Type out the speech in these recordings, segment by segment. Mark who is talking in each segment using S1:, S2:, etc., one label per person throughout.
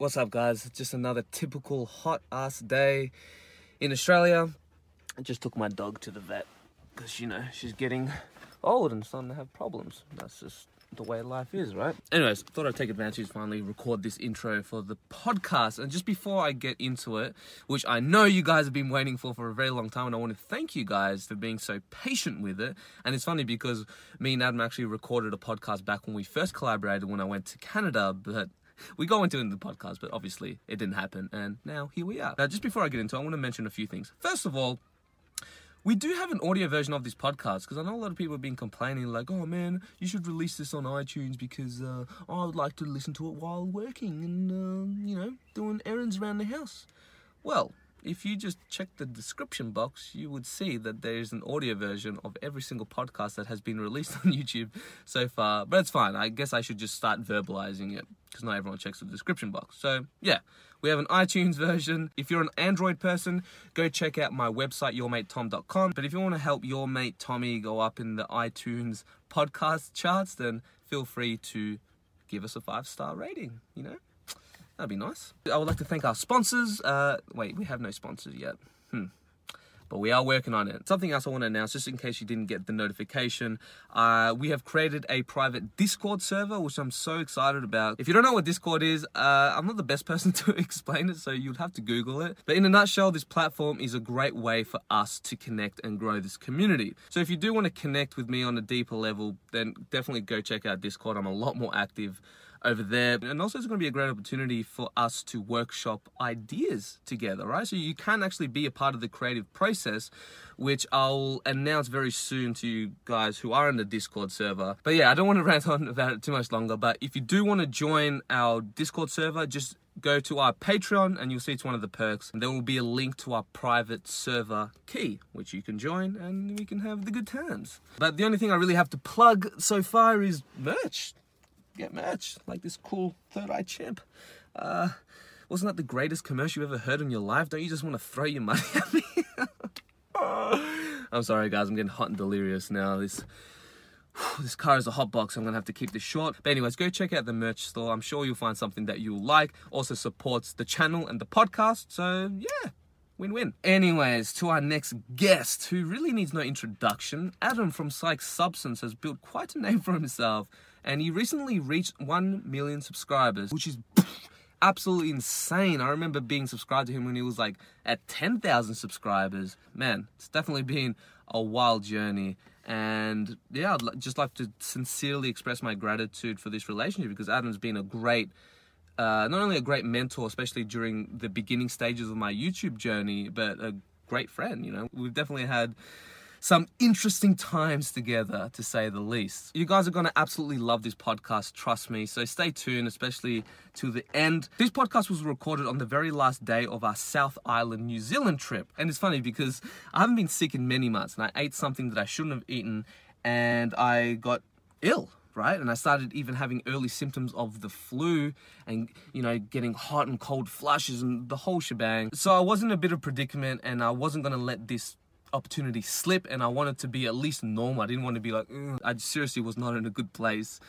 S1: What's up, guys? Just another typical hot ass day in Australia. I just took my dog to the vet because, you know, she's getting old and starting to have problems. That's just the way life is, right? Anyways, thought I'd take advantage to finally record this intro for the podcast. And just before I get into it, which I know you guys have been waiting for for a very long time, and I want to thank you guys for being so patient with it. And it's funny because me and Adam actually recorded a podcast back when we first collaborated when I went to Canada, but we go into it in the podcast, but obviously it didn't happen, and now here we are. Now, just before I get into it, I want to mention a few things. First of all, we do have an audio version of this podcast because I know a lot of people have been complaining, like, "Oh man, you should release this on iTunes because uh, I would like to listen to it while working and uh, you know doing errands around the house." Well, if you just check the description box, you would see that there is an audio version of every single podcast that has been released on YouTube so far. But it's fine. I guess I should just start verbalizing it because not everyone checks the description box. So, yeah, we have an iTunes version. If you're an Android person, go check out my website, yourmatetom.com. But if you want to help your mate Tommy go up in the iTunes podcast charts, then feel free to give us a five star rating, you know? That'd be nice. I would like to thank our sponsors. Uh, wait, we have no sponsors yet. Hmm. But we are working on it. Something else I want to announce, just in case you didn't get the notification, uh, we have created a private Discord server, which I'm so excited about. If you don't know what Discord is, uh, I'm not the best person to explain it, so you'll have to Google it. But in a nutshell, this platform is a great way for us to connect and grow this community. So if you do want to connect with me on a deeper level, then definitely go check out Discord. I'm a lot more active over there. And also, it's going to be a great opportunity for us to workshop ideas together, right? So you can actually be a part of the creative process, which I'll announce very soon to you guys who are in the Discord server. But yeah, I don't want to rant on about it too much longer. But if you do want to join our Discord server, just go to our Patreon and you'll see it's one of the perks. And there will be a link to our private server key, which you can join and we can have the good times. But the only thing I really have to plug so far is merch get merch like this cool third eye champ. Uh, wasn't that the greatest commercial you ever heard in your life? Don't you just want to throw your money at me? I'm sorry, guys. I'm getting hot and delirious now. This this car is a hot box. I'm gonna have to keep this short. But anyways, go check out the merch store. I'm sure you'll find something that you'll like. Also supports the channel and the podcast. So yeah. Win win. Anyways, to our next guest, who really needs no introduction, Adam from Psych Substance has built quite a name for himself and he recently reached 1 million subscribers, which is absolutely insane. I remember being subscribed to him when he was like at 10,000 subscribers. Man, it's definitely been a wild journey. And yeah, I'd just like to sincerely express my gratitude for this relationship because Adam's been a great, uh, not only a great mentor, especially during the beginning stages of my YouTube journey, but a great friend. You know, we've definitely had some interesting times together, to say the least. You guys are going to absolutely love this podcast, trust me. So stay tuned, especially to the end. This podcast was recorded on the very last day of our South Island, New Zealand trip. And it's funny because I haven't been sick in many months and I ate something that I shouldn't have eaten and I got ill right? And I started even having early symptoms of the flu and, you know, getting hot and cold flushes and the whole shebang. So I was in a bit of predicament and I wasn't going to let this opportunity slip and I wanted to be at least normal. I didn't want to be like, mm. I seriously was not in a good place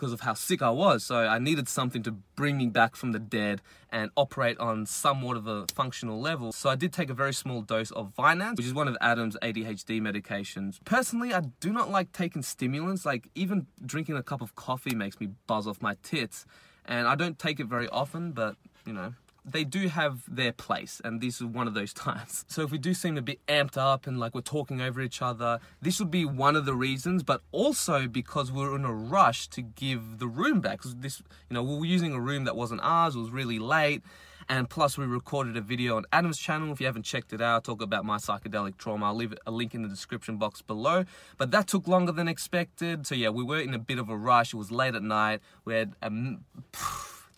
S1: because of how sick I was. So I needed something to bring me back from the dead and operate on somewhat of a functional level. So I did take a very small dose of Vyvanse, which is one of Adam's ADHD medications. Personally, I do not like taking stimulants. Like even drinking a cup of coffee makes me buzz off my tits. And I don't take it very often, but you know, they do have their place, and this is one of those times. So if we do seem a bit amped up and like we're talking over each other, this would be one of the reasons, but also because we're in a rush to give the room back. Because this, you know, we were using a room that wasn't ours, it was really late. And plus, we recorded a video on Adam's channel. If you haven't checked it out, talk about my psychedelic trauma. I'll leave a link in the description box below. But that took longer than expected. So, yeah, we were in a bit of a rush. It was late at night. We had a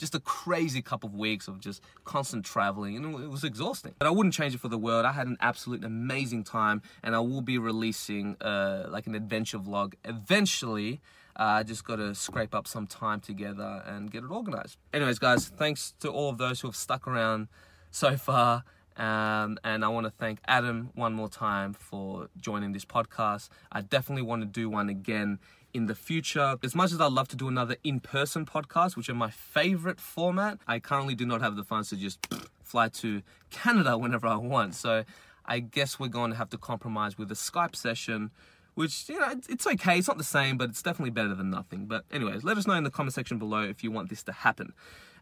S1: just a crazy couple of weeks of just constant traveling and it was exhausting but i wouldn't change it for the world i had an absolute amazing time and i will be releasing uh, like an adventure vlog eventually uh, I just got to scrape up some time together and get it organized. Anyways, guys, thanks to all of those who have stuck around so far. Um, and I want to thank Adam one more time for joining this podcast. I definitely want to do one again in the future. As much as I'd love to do another in person podcast, which are my favorite format, I currently do not have the funds to just fly to Canada whenever I want. So I guess we're going to have to compromise with a Skype session. Which, you know, it's okay. It's not the same, but it's definitely better than nothing. But, anyways, let us know in the comment section below if you want this to happen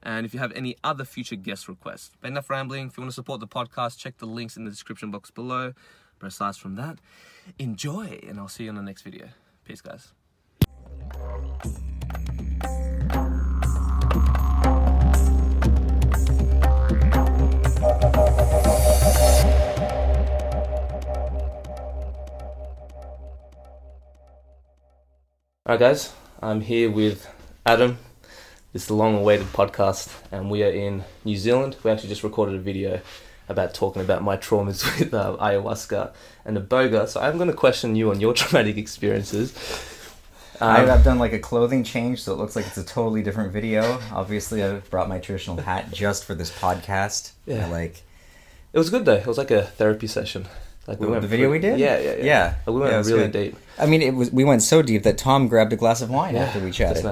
S1: and if you have any other future guest requests. But enough rambling. If you want to support the podcast, check the links in the description box below. But aside from that, enjoy, and I'll see you in the next video. Peace, guys. Alright, guys, I'm here with Adam. This is the long awaited podcast, and we are in New Zealand. We actually just recorded a video about talking about my traumas with uh, ayahuasca and iboga. So I'm going to question you on your traumatic experiences.
S2: I-
S1: Um,
S2: I've done like a clothing change, so it looks like it's a totally different video. Obviously, I brought my traditional hat just for this podcast.
S1: Yeah.
S2: I, like
S1: it was good though. It was like a therapy session. Like
S2: The video we did?
S1: Yeah, yeah, yeah.
S2: Yeah.
S1: Like, we went
S2: was
S1: really
S2: good.
S1: deep.
S2: I mean, it was we went so deep that Tom grabbed a glass of wine after we chatted.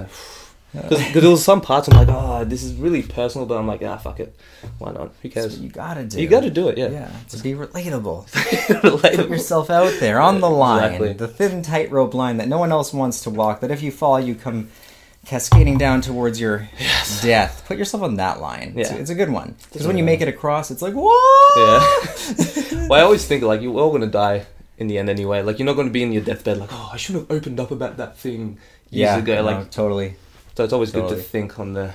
S1: Because there was some parts I'm like, oh, this is really personal, but I'm like, ah, fuck it, why not? Who cares?
S2: you gotta do. It.
S1: You got to do it, yeah.
S2: Yeah, to be relatable.
S1: Relatable.
S2: Put yourself out there on the line,
S1: Exactly.
S2: the thin tightrope line that no one else wants to walk. That if you fall, you come cascading down towards your death. Put yourself on that line. It's,
S1: Yeah.
S2: it's a good one because when you make it across, it's like what?
S1: Yeah. well, I always think like you're all gonna die in the end anyway. Like you're not gonna be in your deathbed like, oh, I should have opened up about that thing years
S2: yeah,
S1: ago.
S2: no,
S1: Like,
S2: totally.
S1: So it's always good to think on the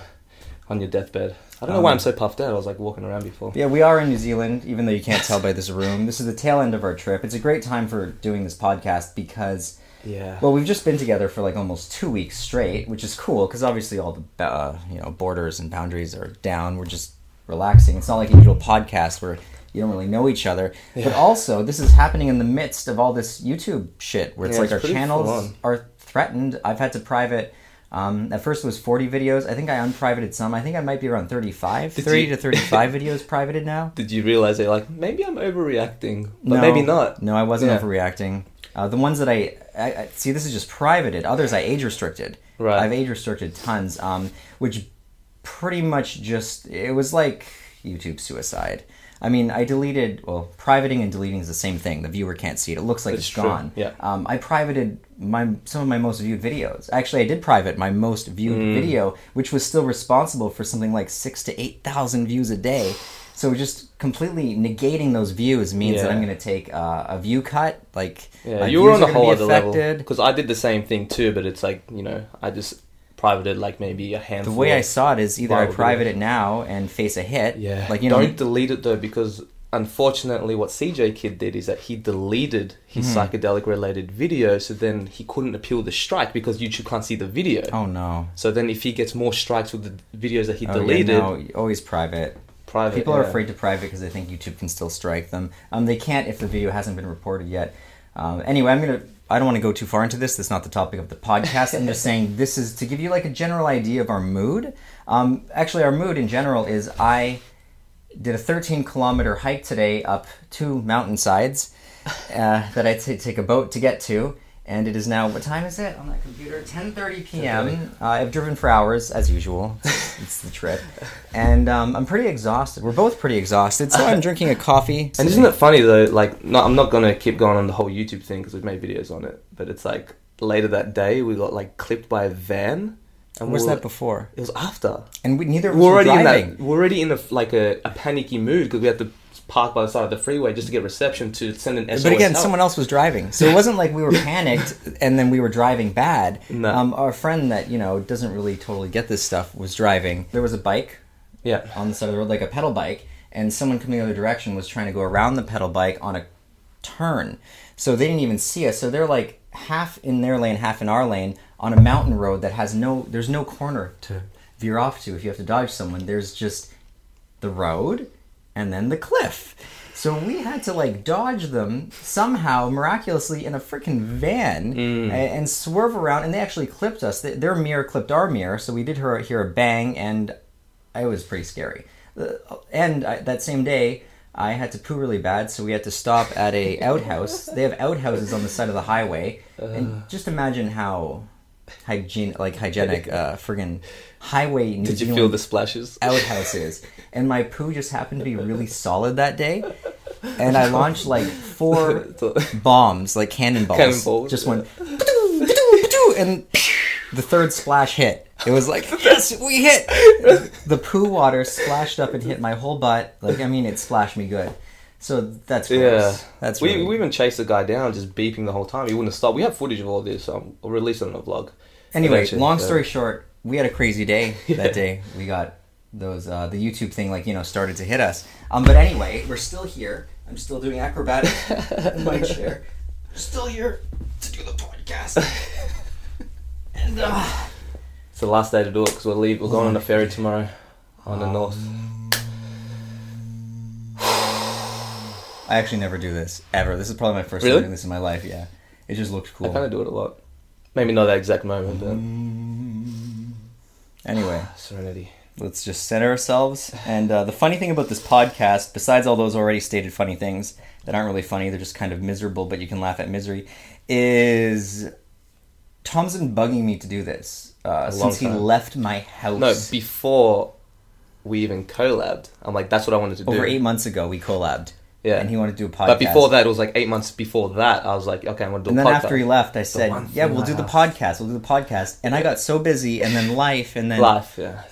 S1: on your deathbed. I don't know
S2: Um,
S1: why I'm so puffed out. I was like walking around before.
S2: Yeah, we are in New Zealand, even though you can't tell by this room. This is the tail end of our trip. It's a great time for doing this podcast because,
S1: Yeah.
S2: well, we've just been together for like almost two weeks straight, which is cool because obviously all the uh, you know borders and boundaries are down. We're just relaxing. It's not like a usual podcast where you don't really know each other. But also, this is happening in the midst of all this YouTube shit where it's
S1: Yeah,
S2: like
S1: it's
S2: our channels are threatened. I've had to private. Um, at first it was 40 videos. I think I unprivated some. I think I might be around 35.
S1: Did
S2: 30
S1: you-
S2: to 35 videos privated now.
S1: Did you realize that like maybe I'm overreacting, but maybe not?
S2: No, I wasn't
S1: Yeah.
S2: overreacting. Uh, the ones that I, I, I see, this is just privated. Others I age restricted.
S1: Right.
S2: I've age restricted tons, um, which pretty much just it was like YouTube suicide. I mean, I deleted. Well, privating and deleting is the same thing. The viewer can't see it. It looks like
S1: That's
S2: it's
S1: true,
S2: gone.
S1: yeah.
S2: Um, I privated my some of my most viewed videos. Actually, I did private my most viewed
S1: Mm.
S2: video, which was still responsible for something like six to eight thousand views a day. So just completely negating those views means that I'm going to take uh, a view cut. Like
S1: Yeah, you were on a whole other level because I did the same thing too. But it's like you know, I just privated like maybe a handful.
S2: The way I saw it is either I private
S1: videos.
S2: it now and face a hit.
S1: Yeah.
S2: Like you know,
S1: don't delete it though because unfortunately what CJ Kid did is that he deleted his
S2: Mm-hmm.
S1: psychedelic related video so then he couldn't appeal the strike because YouTube can't see the video.
S2: oh no.
S1: So then if he gets more strikes with the videos that he
S2: Oh, yeah,
S1: deleted,
S2: no, always private.
S1: private.
S2: People are afraid to private because they think YouTube can still strike them. Um, they can't if the video hasn't been reported yet. Um, anyway, I'm gonna. I don't want to go too far into this. That's not the topic of the podcast. I'm just saying this is to give you like a general idea of our mood. Um, actually, our mood in general is I did a 13 kilometer hike today up two mountainsides uh, that I t- take a boat to get to. And it is now what time is it on that computer? 10:30 p.m. Uh, I've driven for hours as usual. it's the trip, and um, I'm pretty exhausted. We're both pretty exhausted, so I'm drinking a coffee.
S1: And isn't it funny though? Like, no, I'm not gonna keep going on the whole YouTube thing because we've made videos on it. But it's like later that day we got like clipped by a van. And
S2: Was that before?
S1: It was after.
S2: And we, neither of us
S1: We're
S2: were
S1: already in that. We're already in a like a, a panicky mood because we had to park by the side of the freeway just to get reception to send an SOS
S2: But again,
S1: help.
S2: someone else was driving, so it wasn't like we were panicked and then we were driving bad.
S1: No.
S2: Um, our friend that you know doesn't really totally get this stuff was driving. There was a bike
S1: Yeah.
S2: on the side of the road, like a pedal bike, and someone coming the other direction was trying to go around the pedal bike on a turn. So they didn't even see us. So they're like half in their lane, half in our lane on a mountain road that has no, there's no corner to veer off to if you have to dodge someone. There's just the road and then the cliff. So we had to like dodge them somehow, miraculously, in a freaking van
S1: Mm.
S2: a- and, swerve around. And they actually clipped us. Th- Their mirror clipped our mirror, so we did hear, hear a bang, and it was pretty scary. Uh, And I, that same day, I had to poo really bad, so we had to stop at a outhouse. They have outhouses on the side of the highway, and just imagine how hygiene, like hygienic, uh, friggin' highway New
S1: Did you
S2: Zealand
S1: feel the splashes?
S2: outhouses, and my poo just happened to be really solid that day, and I launched like four bombs, like cannonballs.
S1: Cannonballs,
S2: just
S1: yeah.
S2: went, and the third splash hit. It was like, yes, we hit. The poo water splashed up and hit my whole butt. Like, I mean, it splashed me good. So that's gross.
S1: Yeah,
S2: That's
S1: we
S2: really-
S1: we even chased the guy down, just beeping the whole time. He wouldn't stop. We have footage of all this. So I'll release it on a vlog.
S2: Anyway, long story short, we had a crazy day that day. We got those uh, the YouTube thing like you know started to hit us. Um, but anyway, we're still here. I'm still doing acrobatics in my chair. Still here to do the podcast. and uh,
S1: It's the last day to do it because we'll leave. We're going on a ferry tomorrow on the north.
S2: I actually never do this ever. This is probably my first
S1: Really?
S2: time doing this in my life. Yeah, it just
S1: looks
S2: cool.
S1: I kind of do it a lot. Maybe not that exact moment, but
S2: Anyway,
S1: serenity.
S2: let's just center ourselves. And uh, the funny thing about this podcast, besides all those already stated funny things that aren't really funny, they're just kind of miserable, but you can laugh at misery, is Tom's been bugging me to do this uh, since
S1: long
S2: he left my house.
S1: No, before we even collabed, I'm like, that's what I wanted to do.
S2: Over eight months ago, we collabed.
S1: Yeah.
S2: And he wanted to do a podcast.
S1: But before that, it was like eight months before that. I was like, okay, I'm gonna do
S2: And
S1: a
S2: then
S1: podcast.
S2: after he left, I said, "Yeah, we'll
S1: I
S2: do the podcast. We'll do the podcast." And I got so busy, and then life, and then
S1: life, yeah.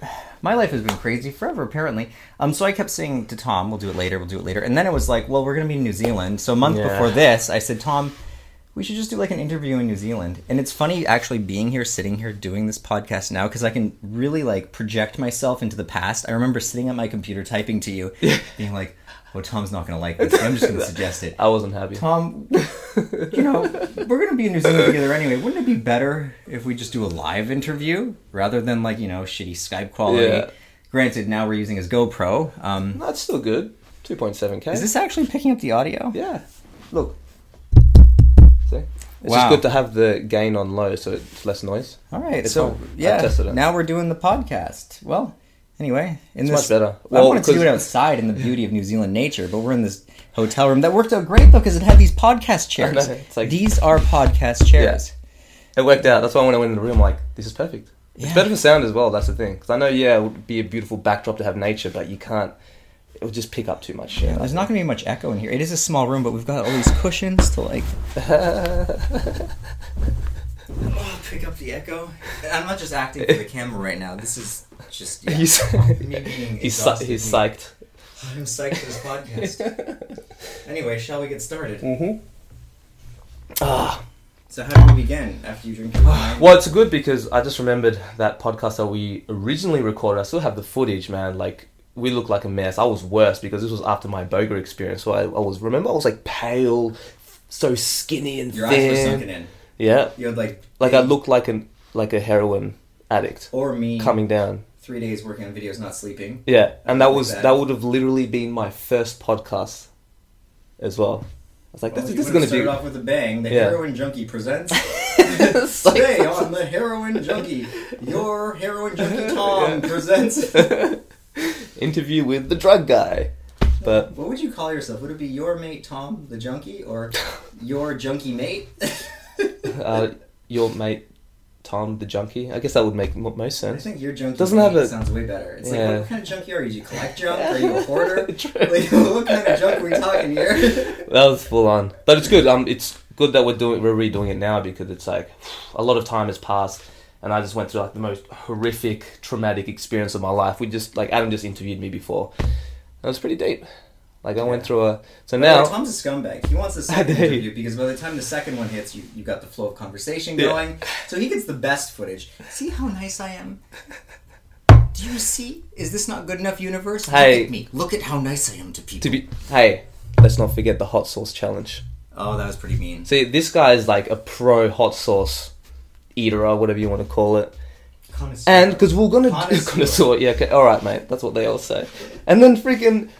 S2: my life has been crazy forever apparently um so i kept saying to tom we'll do it later we'll do it later and then it was like well we're gonna be in new zealand so a month
S1: Yeah.
S2: before this i said tom we should just do like an interview in new zealand and it's funny actually being here sitting here doing this podcast now because i can really like project myself into the past i remember sitting at my computer typing to you being like oh tom's not gonna like this i'm just gonna suggest it
S1: I wasn't happy.
S2: Tom, you know, we're going to be in New Zealand together anyway. Wouldn't it be better if we just do a live interview rather than like, you know, shitty Skype quality?
S1: Yeah.
S2: Granted, now we're using his GoPro. Um,
S1: That's still good. 2.7k.
S2: is this actually picking up the audio?
S1: Yeah. Look. It's
S2: Wow.
S1: just good to have the gain on low so it's less noise.
S2: All right.
S1: It's
S2: so. Yeah, now we're doing the podcast. Well, anyway, in
S1: It's
S2: this,
S1: much better.
S2: I
S1: Well,
S2: wanted to do it outside in the beauty of New Zealand nature, but we're in this hotel room that worked out great though because it had these podcast chairs.
S1: like-
S2: these are podcast chairs.
S1: It worked out. That's why when I went in the room, I'm like, this is perfect.
S2: Yeah.
S1: It's better for sound as well. That's the thing. Because I know, yeah, it would be a beautiful backdrop to have nature, but you can't. It would just pick up too much shit.
S2: There's not going to be much echo in here. It is a small room, but we've got all these cushions to like Oh, pick up the echo. I'm not just acting for the camera right now. This is just yeah,
S1: He's
S2: me being
S1: he's, psy-
S2: exhausted,
S1: he's
S2: me-
S1: psyched.
S2: I'm psyched for this podcast. anyway, shall we get started?
S1: Mm-hmm. Ah.
S2: So how do we begin after you drink your wine?
S1: Well, it's good because I just remembered that podcast that we originally recorded. I still have the footage, man. Like we look like a mess. I was worse because this was after my burger experience. So I, I was remember I was like pale, so skinny and
S2: Your eyes
S1: thin.
S2: were sunken in.
S1: Yeah,
S2: You had like
S1: like I looked like an like a heroin addict
S2: or me
S1: coming down.
S2: three days working on videos, not sleeping.
S1: Yeah, and that was
S2: that.
S1: that would have literally been my first podcast as well. I was like,
S2: Well,
S1: this, this is going to be
S2: off with a bang. The
S1: Yeah.
S2: heroin junkie presents. Today on the heroin junkie, your heroin junkie Tom presents.
S1: interview with the drug guy. But
S2: What would you call yourself? Would it be your mate Tom, the junkie, or your junkie mate?
S1: uh, your mate Tom, the junkie. I guess that would make m- most sense.
S2: I
S1: sense.
S2: think your junkie
S1: Doesn't
S2: mate
S1: have a-
S2: sounds way better. It's
S1: Yeah.
S2: like, what kind of junkie are you? Do you collect junk? Are you a hoarder?
S1: True.
S2: like, what kind of junk are we talking here?
S1: That was full on, but it's good. Um, it's good that we're doing we're redoing it now because it's like a lot of time has passed, and I just went through like the most horrific, traumatic experience of my life. We just like Adam just interviewed me before, and it was pretty deep. Like I went through a so
S2: Now,
S1: now
S2: Tom's a scumbag. He wants the second
S1: I
S2: interview because by the time the second one hits, you you got the flow of conversation
S1: Yeah.
S2: going. So he gets the best footage. See how nice I am. Do you see? Is this not good enough, universe?
S1: Hey.
S2: Look at me. Look at how nice I am to people.
S1: to be hey, let's not forget the hot sauce challenge.
S2: oh, that was pretty mean.
S1: See, this guy is like a pro hot sauce eater or whatever you want to call it.
S2: Connoisseur.
S1: And because we're gonna do
S2: Connoisseur.
S1: connoisseur, yeah, okay, all right, mate, that's what they all say. And then freaking,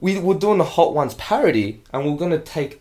S1: we were doing the hot ones parody, and we're gonna take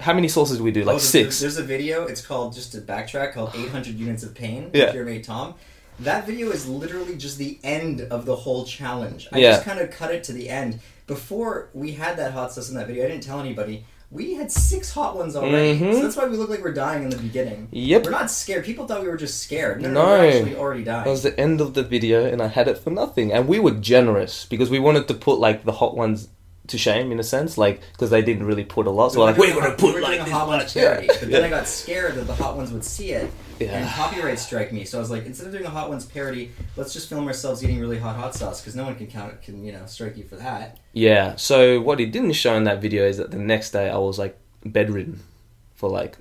S1: how many sauces do we do?
S2: Oh,
S1: Like
S2: there's-
S1: six.
S2: There's a video. It's called just to backtrack called 800 Units of Pain.
S1: Yeah.
S2: With your mate Tom. That video is literally just the end of the whole challenge. I
S1: Yeah.
S2: just kind of cut it to the end. Before we had that hot sauce in that video, I didn't tell anybody. We had six hot ones already,
S1: Mhm.
S2: so that's why we look like we're dying in the beginning.
S1: Yep.
S2: We're not scared. People thought we were just scared. No, no,
S1: No.
S2: we're actually already dying.
S1: That was the end of the video, and I had it for nothing. And we were generous because we wanted to put like the hot ones to shame in a sense, like because they didn't really put a lot. So we're like, we're gonna put like
S2: a
S1: this
S2: hot
S1: much.
S2: parody,
S1: Yeah.
S2: but then I got scared that the hot ones would see it and
S1: Yeah.
S2: copyright strike me. So I was like, instead of doing a hot ones parody, let's just film ourselves eating really hot hot sauce because no one can count can you know strike you for that.
S1: Yeah. So what he didn't show in that video is that the next day I was like bedridden for like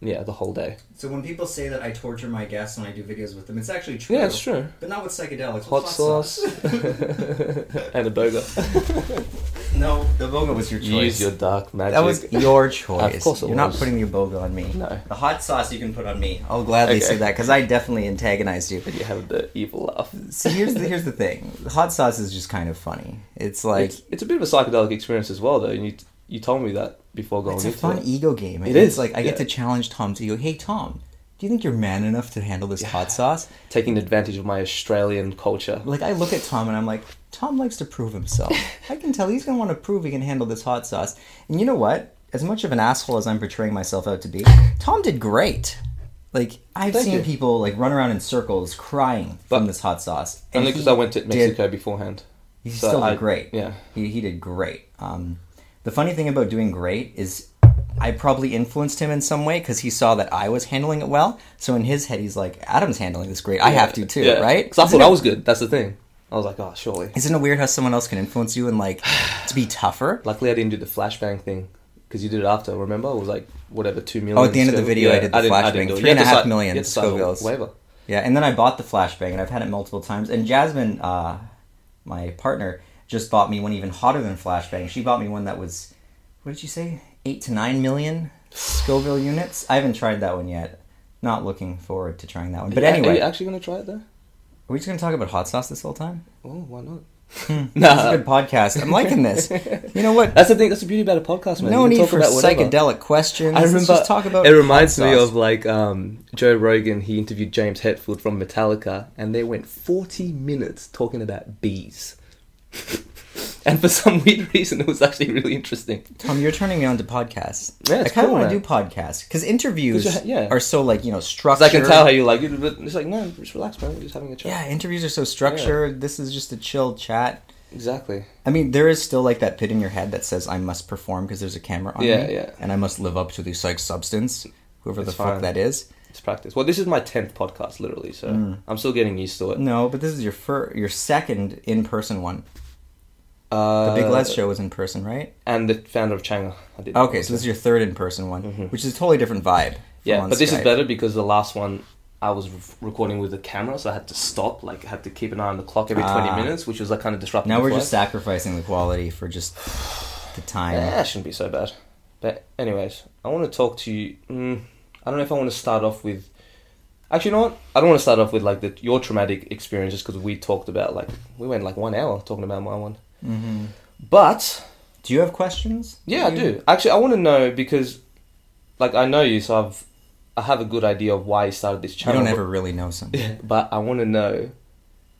S1: yeah the whole day.
S2: So when people say that I torture my guests when I do videos with them, it's actually true.
S1: Yeah, it's true.
S2: But not with psychedelics.
S1: Hot
S2: with
S1: sauce and a burger.
S2: no, the boga was your choice.
S1: Use your dark magic.
S2: that was your choice.
S1: Of course it
S2: You're not putting the boga on me.
S1: No.
S2: The hot sauce you can put on me. I'll gladly
S1: Okay.
S2: say that because I definitely antagonized you.
S1: But you have the evil laugh.
S2: So here's the here's the thing. Hot sauce is just kind of funny. It's like
S1: it's, it's a bit of a psychedelic experience as well, though. And you you told me that before going to
S2: it's a fun
S1: it.
S2: ego game.
S1: It
S2: it's
S1: is,
S2: like I get to challenge Tom to go, hey Tom, do you think you're man enough to handle this hot sauce?
S1: Taking advantage of my Australian culture.
S2: Like I look at Tom and I'm like, Tom likes to prove himself. I can tell he's gonna want to prove he can handle this hot sauce. And you know what? As much of an asshole as I'm portraying myself out to be, Tom did great. Like I've
S1: Thank
S2: seen
S1: you.
S2: people like run around in circles crying from this hot sauce.
S1: Only because I went to
S2: did-
S1: Mexico beforehand.
S2: He
S1: So
S2: still did
S1: I-
S2: great.
S1: yeah.
S2: he, he did great. Um, the funny thing about doing great is I probably influenced him in some way because he saw that I was handling it well. So in his head, he's like, "Adam's handling this great. I have to too,
S1: Yeah.
S2: right?"
S1: Because I thought I was good. That's the thing. I was like, oh, surely.
S2: Isn't it weird how someone else can influence you and like to be tougher?
S1: Luckily, I didn't do the flashbang thing because you did it after. Remember, it was like whatever two million.
S2: Oh, at the end of the video, I did the
S1: didn't-
S2: flashbang. Three and a half million
S1: you had to sign a
S2: Scovilles.
S1: Waiver.
S2: Yeah, and then I bought the flashbang, and I've had it multiple times. And Jasmine, uh, my partner, just bought me one even hotter than flashbang. She bought me one that was, what did you say, eight to nine million Scoville units. I haven't tried that one yet. Not looking forward to trying that one. But anyway,
S1: are you actually going to try it though?
S2: are we just gonna talk about hot sauce this whole time?
S1: Oh, why not?
S2: It's a
S1: nah,
S2: good podcast. I'm liking this. You know what?
S1: that's the thing. That's the beauty about a podcast, man.
S2: no need
S1: talk
S2: for psychedelic questions.
S1: I remember.
S2: just talk about
S1: it reminds me of like um, Joe Rogan. He interviewed James Hetfield from Metallica, and they went forty minutes talking about bees. and for some weird reason, it was actually really interesting.
S2: Tom, you're turning me on to podcasts.
S1: Yeah,
S2: I kind of
S1: cool,
S2: want to do podcasts because interviews
S1: yeah.
S2: are so like you know structured.
S1: I can tell how you like it, but it's like no, just relax, man. We're just having a chat.
S2: Yeah, interviews are so structured. This is just a chill chat.
S1: exactly.
S2: I mean, there is still like that pit in your head that says I must perform because there's a camera on
S1: Yeah,
S2: me,
S1: yeah.
S2: and I must live up to the psych substance, whoever the
S1: It's
S2: fuck that is.
S1: It's practice. Well, this is my tenth podcast, literally, so
S2: Mm.
S1: I'm still getting used to it.
S2: No, but this is your fir- your second in person one. Uh, The
S1: Uh,
S2: Big Les show was in person, right?
S1: and the founder of Changa. I did.
S2: Okay, so this is your third in person one,
S1: Mhm.
S2: which is a totally different vibe.
S1: Yeah, but this is better because the last one I was re- recording with the camera, so I had to stop, like, I had to keep an eye on the clock every
S2: Ah.
S1: 20 minutes, which was like kind of disruptive.
S2: Now we're just sacrificing the quality for just the time.
S1: Yeah, it shouldn't be so bad. But, anyways, I want to talk to you. Mm, I don't know if I want to start off with. Actually, you know what? I don't want to start off with like the, your traumatic experiences because we talked about like we went like one hour talking about my one.
S2: hmm
S1: But
S2: Do you have questions?
S1: Yeah, I do. Actually, I want to know because, like, I know you, so I've I have a good idea of why you started this channel.
S2: You don't ever really know something.
S1: but I want to know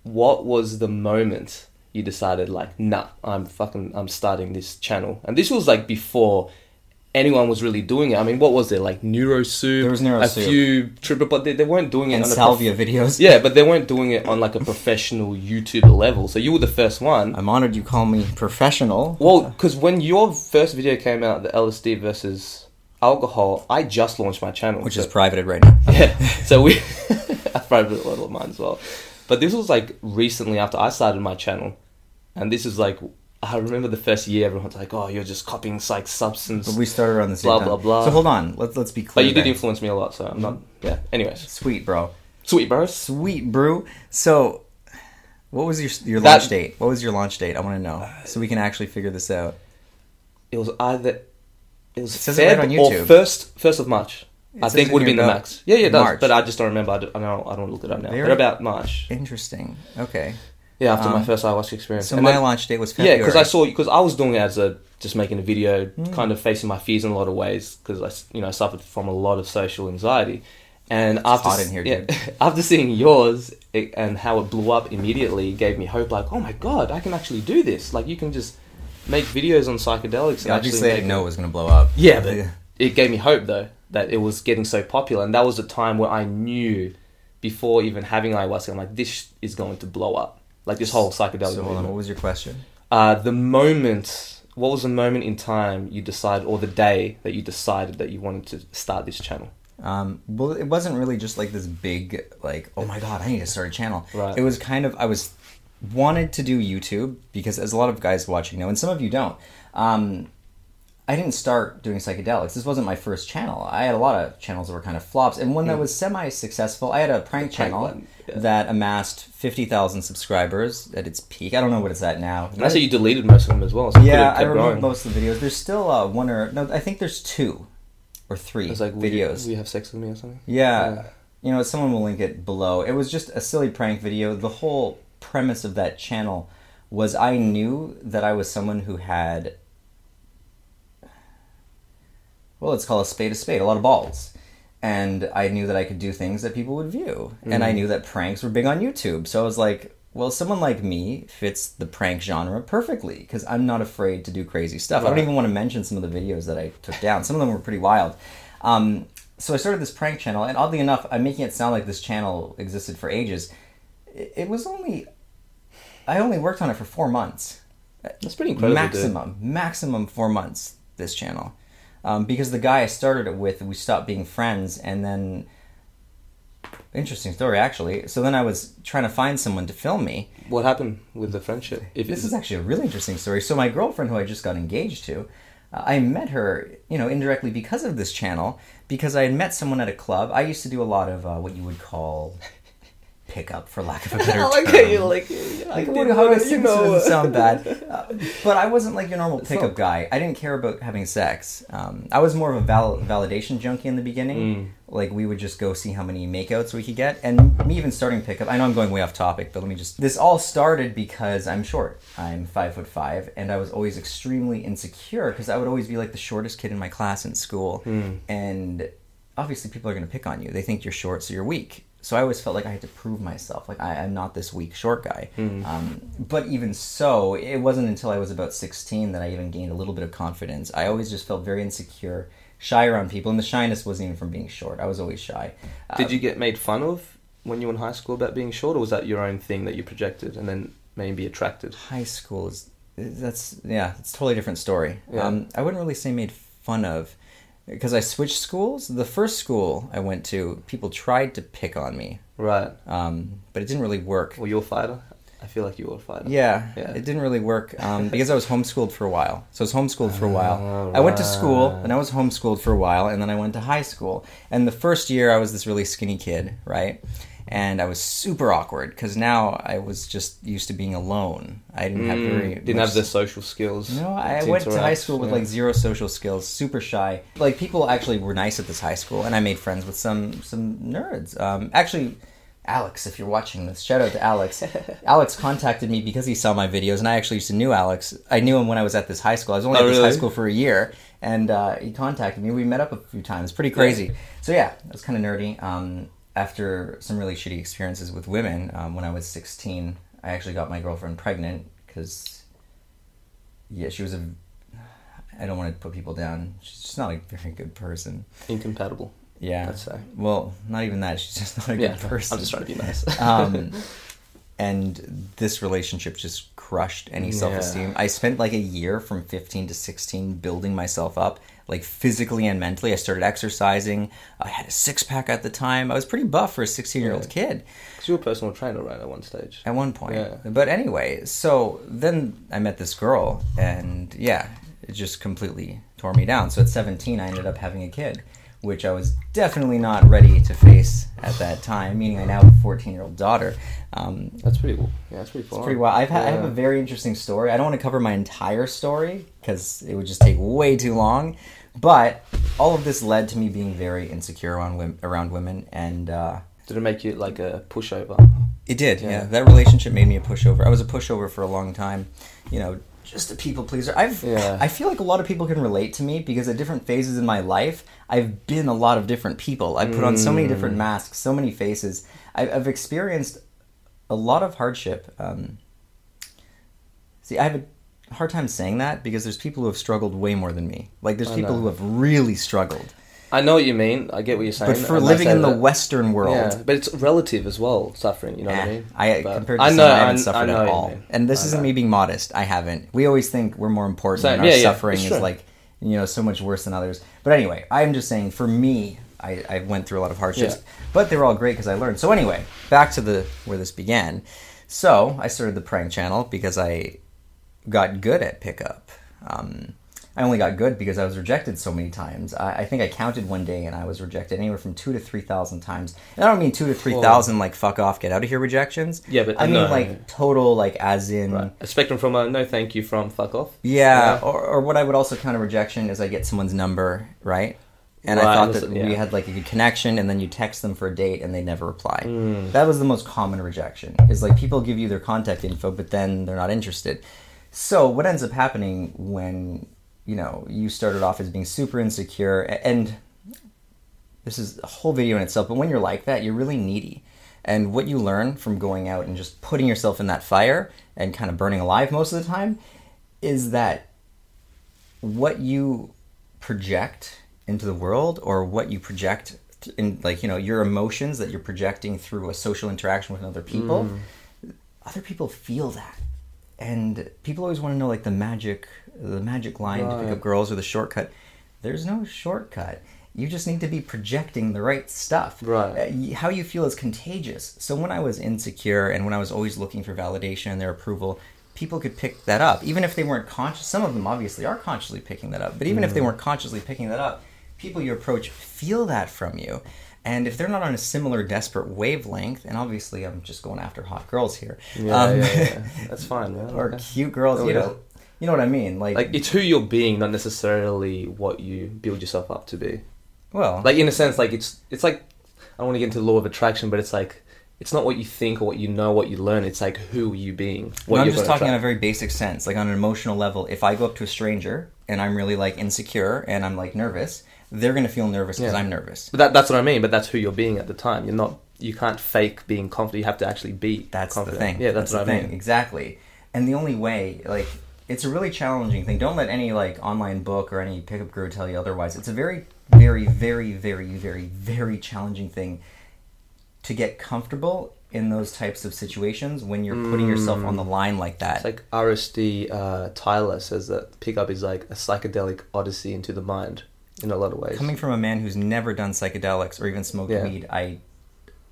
S1: what was the moment you decided, like, nah, I'm fucking, I'm starting this channel, and this was like before anyone was really doing it. I mean, what was there like NeuroSoup?
S2: There was
S1: a few triple, but they, they weren't doing it
S2: and
S1: on
S2: salvia videos.
S1: yeah, but they weren't doing it on like a professional YouTuber level. So you were the first one.
S2: I'm honored you call me professional.
S1: Well, because when your first video came out, the LSD versus alcohol, I just launched my channel,
S2: which
S1: so-
S2: is privated right now.
S1: yeah. So we, I did a lot of mine as well, but this was like recently after I started my channel, and this is like I remember the first year everyone's like, "Oh, you're just copying psych substance,"
S2: But we started around the same
S1: Blah,
S2: time.
S1: blah, blah. blah.
S2: So hold on, let's let's be clear.
S1: but you did
S2: then.
S1: influence me a lot, so I'm not. Mm-hmm. Yeah. Anyways,
S2: Sweet, bro.
S1: sweet bro,
S2: Sweet, brew. So, what was your your
S1: That-
S2: launch date? What was your launch date? I want to know, so we can actually figure this out.
S1: It was either it was
S2: It right
S1: Feb
S2: on
S1: or first first of March.
S2: It
S1: I think
S2: in
S1: would have been the max. Yeah, yeah, it does.
S2: March.
S1: But I just don't remember. I don't, I don't, I don't look it up now.
S2: Very-
S1: But about March.
S2: Interesting. Okay.
S1: Yeah, after my
S2: Um,
S1: first ayahuasca experience.
S2: So
S1: And
S2: my
S1: then-
S2: launch date was
S1: Yeah, because I saw because I was doing it as a just making a video,
S2: Hmm.
S1: kind of facing my fears in a lot of ways because I you know suffered from a lot of social anxiety, and after
S2: hot in here,
S1: yeah,
S2: dude.
S1: after seeing yours it, and how it blew up immediately gave me hope. Like, oh my god, I can actually do this. Like, you can just make videos on psychedelics. And
S2: Obviously,
S1: actually
S2: I
S1: make
S2: didn't know it was going to blow up.
S1: Yeah, but it gave me hope though that it was getting so popular, and that was the time where I knew before even having ayahuasca, I'm like, this is going to blow up. Like this whole psychedelic.
S2: So hold on, what was your question?
S1: Uh, the moment, what was the moment in time you decided, or the day that you decided that you wanted to start this channel?
S2: Um, well, it wasn't really just like this big, like, oh my god, I need to start a channel.
S1: Right.
S2: It was kind of, I was wanted to do YouTube because, as a lot of guys watching know, and some of you don't, um, I didn't start doing psychedelics. This wasn't my first channel. I had a lot of channels that were kind of flops, and one that was semi-successful. I had a prank
S1: prank
S2: channel
S1: yeah.
S2: that amassed fifty thousand subscribers at its peak. I don't know what it's at now.
S1: And I say you deleted most of them as well. So
S2: yeah, I
S1: kept
S2: remember most of the videos. There's still uh, one or no, I think there's two or three
S1: It's like
S2: videos.
S1: Will you have sex with me or something?
S2: Yeah.
S1: Yeah.
S2: You know, someone will link it below. It was just a silly prank video. The whole premise of that channel was I knew that I was someone who had well, let's call a spade a spade, a lot of balls. And I knew that I could do things that people would view. And I knew that pranks were big on YouTube. So I was like, well, someone like me fits the prank genre perfectly because I'm not afraid to do crazy stuff. I don't even want to mention some of the videos that I took down. Some of them were pretty wild. Um, so I started this prank channel, and oddly enough, I'm making it sound like this channel existed for ages. It, it was only, I only worked on it for four months
S1: That's pretty incredible. dude.
S2: maximum maximum four months this channel um, because the guy i started it with we stopped being friends and then interesting story actually. So then i was trying to find someone to film me.
S1: What happened with the friendship? If
S2: this is actually a really interesting story. So my girlfriend who i just got engaged to uh, i met her you know indirectly because of this channel because i had met someone at a club. I used to do a lot of uh, what you would call pickup for lack of a better term
S1: how you like. I
S2: like, what, how do I
S1: what-
S2: say
S1: you know,
S2: sound bad? Uh, but I wasn't like your normal pickup
S1: not-
S2: guy. I didn't care about having sex. Um, I was more of a val- validation junkie in the beginning.
S1: Mm.
S2: Like we would just go see how many makeouts we could get, and me even starting pickup. I know I'm going way off topic, but let me just. This all started because I'm short. I'm five foot five, and I was always extremely insecure because I would always be like the shortest kid in my class in school,
S1: Mm.
S2: and obviously people are going to pick on you. They think you're short, so you're weak. So I always felt like I had to prove myself. Like I, I'm not this weak short guy. Um, but even so, it wasn't until I was about 16 that I even gained a little bit of confidence. I always just felt very insecure, shy around people, and the shyness wasn't even from being short. I was always shy. Uh,
S1: Did you get made fun of when you were in high school about being short, or was that your own thing that you projected and then maybe attracted?
S2: high school is that's yeah, it's a totally different story.
S1: Yeah.
S2: Um, I wouldn't really say made fun of because I switched schools. The first school I went to, people tried to pick on me,
S1: Right.
S2: um, but it didn't really work.
S1: Well, you're a fighter. I feel like you were a fighter.
S2: Yeah,
S1: Yeah.
S2: it didn't really work um, because I was homeschooled for a while. So I was homeschooled for a while.
S1: Oh,
S2: I went to school and I was homeschooled for a while, and then I went to high school. And the first year, I was this really skinny kid, right? And I was super awkward because now I was just used to being alone. I didn't have very
S1: Mm, didn't
S2: much
S1: have the social skills.
S2: no, I went to high school with
S1: yeah.
S2: like zero social skills, super shy. Like people actually were nice at this high school, and I made friends with some some nerds. Um, actually, Alex, if you're watching this, shout out to Alex. Alex contacted me because he saw my videos, and I actually used to knew Alex. I knew him when I was at this high school. I was only
S1: Oh,
S2: at this
S1: really?
S2: high school for a year, and uh, he contacted me. We met up a few times. Pretty crazy. So yeah, it was kind of nerdy. Um, after some really shitty experiences with women, um, when I was 16, I actually got my girlfriend pregnant because yeah, she was a. I don't want to put people down. She's just not a very good person.
S1: incompatible.
S2: Yeah.
S1: I'd say.
S2: Well, not even that. She's just not a
S1: Yeah,
S2: good person.
S1: I'm just trying to be nice.
S2: um, and this relationship just crushed any self esteem. I spent like a year from 15 to 16 building myself up, like physically and mentally. I started exercising. I had a six pack at the time. I was pretty buff for a 16 year old
S1: Yeah.
S2: kid.
S1: Because you were a personal trainer, right, at one stage.
S2: At one point.
S1: Yeah.
S2: But anyway, so then I met this girl, and yeah, it just completely tore me down. So at 17, I ended up having a kid, which I was definitely not ready to face at that time, meaning I now have a 14 year old daughter. Um,
S1: That's pretty cool. Yeah, that's pretty fun.
S2: pretty wild. I've ha- I have a very interesting story. I don't want to cover my entire story because it would just take way too long. But all of this led to me being very insecure around women, around women and uh,
S1: Did it make you like a pushover?
S2: it did, yeah.
S1: Yeah.
S2: That relationship made me a pushover. I was a pushover for a long time. You know, just a people pleaser. I've
S1: Yeah.
S2: I feel like a lot of people can relate to me because at different phases in my life, I've been a lot of different people. I put on so many different
S1: Mm.
S2: masks, so many faces. I've experienced a lot of hardship. Um, see, I have a hard time saying that because there's people who have struggled way more than me. Like there's
S1: I
S2: people
S1: know.
S2: who have really struggled.
S1: I know what you mean. I get what you're saying.
S2: But for
S1: and
S2: living in the Western world,
S1: yeah, but it's relative as well. Suffering, you know what I mean?
S2: I
S1: But
S2: compared to
S1: I
S2: some,
S1: know,
S2: I haven't
S1: I-
S2: suffered at all. And this isn't me being modest. I haven't. We always think we're more important
S1: Same.
S2: and our
S1: Yeah,
S2: suffering is
S1: true.
S2: like you know so much worse than others. But anyway, I'm just saying for me, I, I went through a lot of hardships, but they were all great because I learned. So anyway, back to the where this began. So I started the prank channel because I got good at pickup. Um, I only got good because I was rejected so many times. I, I think I counted one day and I was rejected anywhere from two to three thousand times. And I don't mean two to three thousand like fuck off, get out of here rejections.
S1: Yeah, but
S2: I mean like total, like as in
S1: Right. A spectrum from a no thank you from fuck off.
S2: yeah,
S1: Yeah.
S2: Or, or what I would also count a rejection is I get someone's number right. And I thought that
S1: listen,
S2: we had like a good connection, and then you text them for a date, and they never reply.
S1: Mm.
S2: That was the most common rejection. Is like people give you their contact info, but then they're not interested. So what ends up happening when you know you started off as being super insecure, and this is a whole video in itself. But when you're like that, you're really needy. And what you learn from going out and just putting yourself in that fire and kind of burning alive most of the time is that what you project into the world or what you project in like you know your emotions that you're projecting through a social interaction with other people mm. other people feel that and people always want to know like the magic the magic line to pick up girls or the shortcut. There's no shortcut. You just need to be projecting the right stuff.
S1: Right.
S2: Uh, how you feel is contagious. So when i was insecure and when i was always looking for validation and their approval people could pick that up. Even if they weren't conscious some of them obviously are consciously picking that up but even if
S1: Mm.
S2: they weren't consciously picking that up people you approach feel that from you and if they're not on a similar desperate wavelength and obviously i'm just going after hot girls here
S1: Yeah,
S2: um,
S1: yeah, yeah. That's fine, man.
S2: or
S1: Okay.
S2: cute girls you know you know what i mean like,
S1: Like it's who you're being, not necessarily what you build yourself up to be.
S2: well
S1: Like in a sense, like it's it's like I don't want to get into the law of attraction, but it's like it's not what you think or what you know, what you learn. It's like who are you being. What
S2: No, I'm just talking in a very basic sense, like on an emotional level. If I go up to a stranger and I'm really like insecure and I'm like nervous, they're gonna feel nervous because
S1: Yeah.
S2: I'm nervous.
S1: But that, that's what I mean. But that's who you're being at the time. You're not. You can't fake being confident. You have to actually be.
S2: That's
S1: confident.
S2: the thing.
S1: Yeah, that's,
S2: the
S1: what I
S2: thing.
S1: mean.
S2: Exactly. And the only way, like, it's a really challenging thing. Don't let any like online book or any pickup guru tell you otherwise. It's a very, very, very, very, very, very challenging thing to get comfortable in those types of situations when you're putting yourself on the line like that.
S1: It's like RSD uh, Tyler says that pickup is like a psychedelic odyssey into the mind in a lot of ways.
S2: Coming from a man who's never done psychedelics or even smoked
S1: Yeah.
S2: weed, I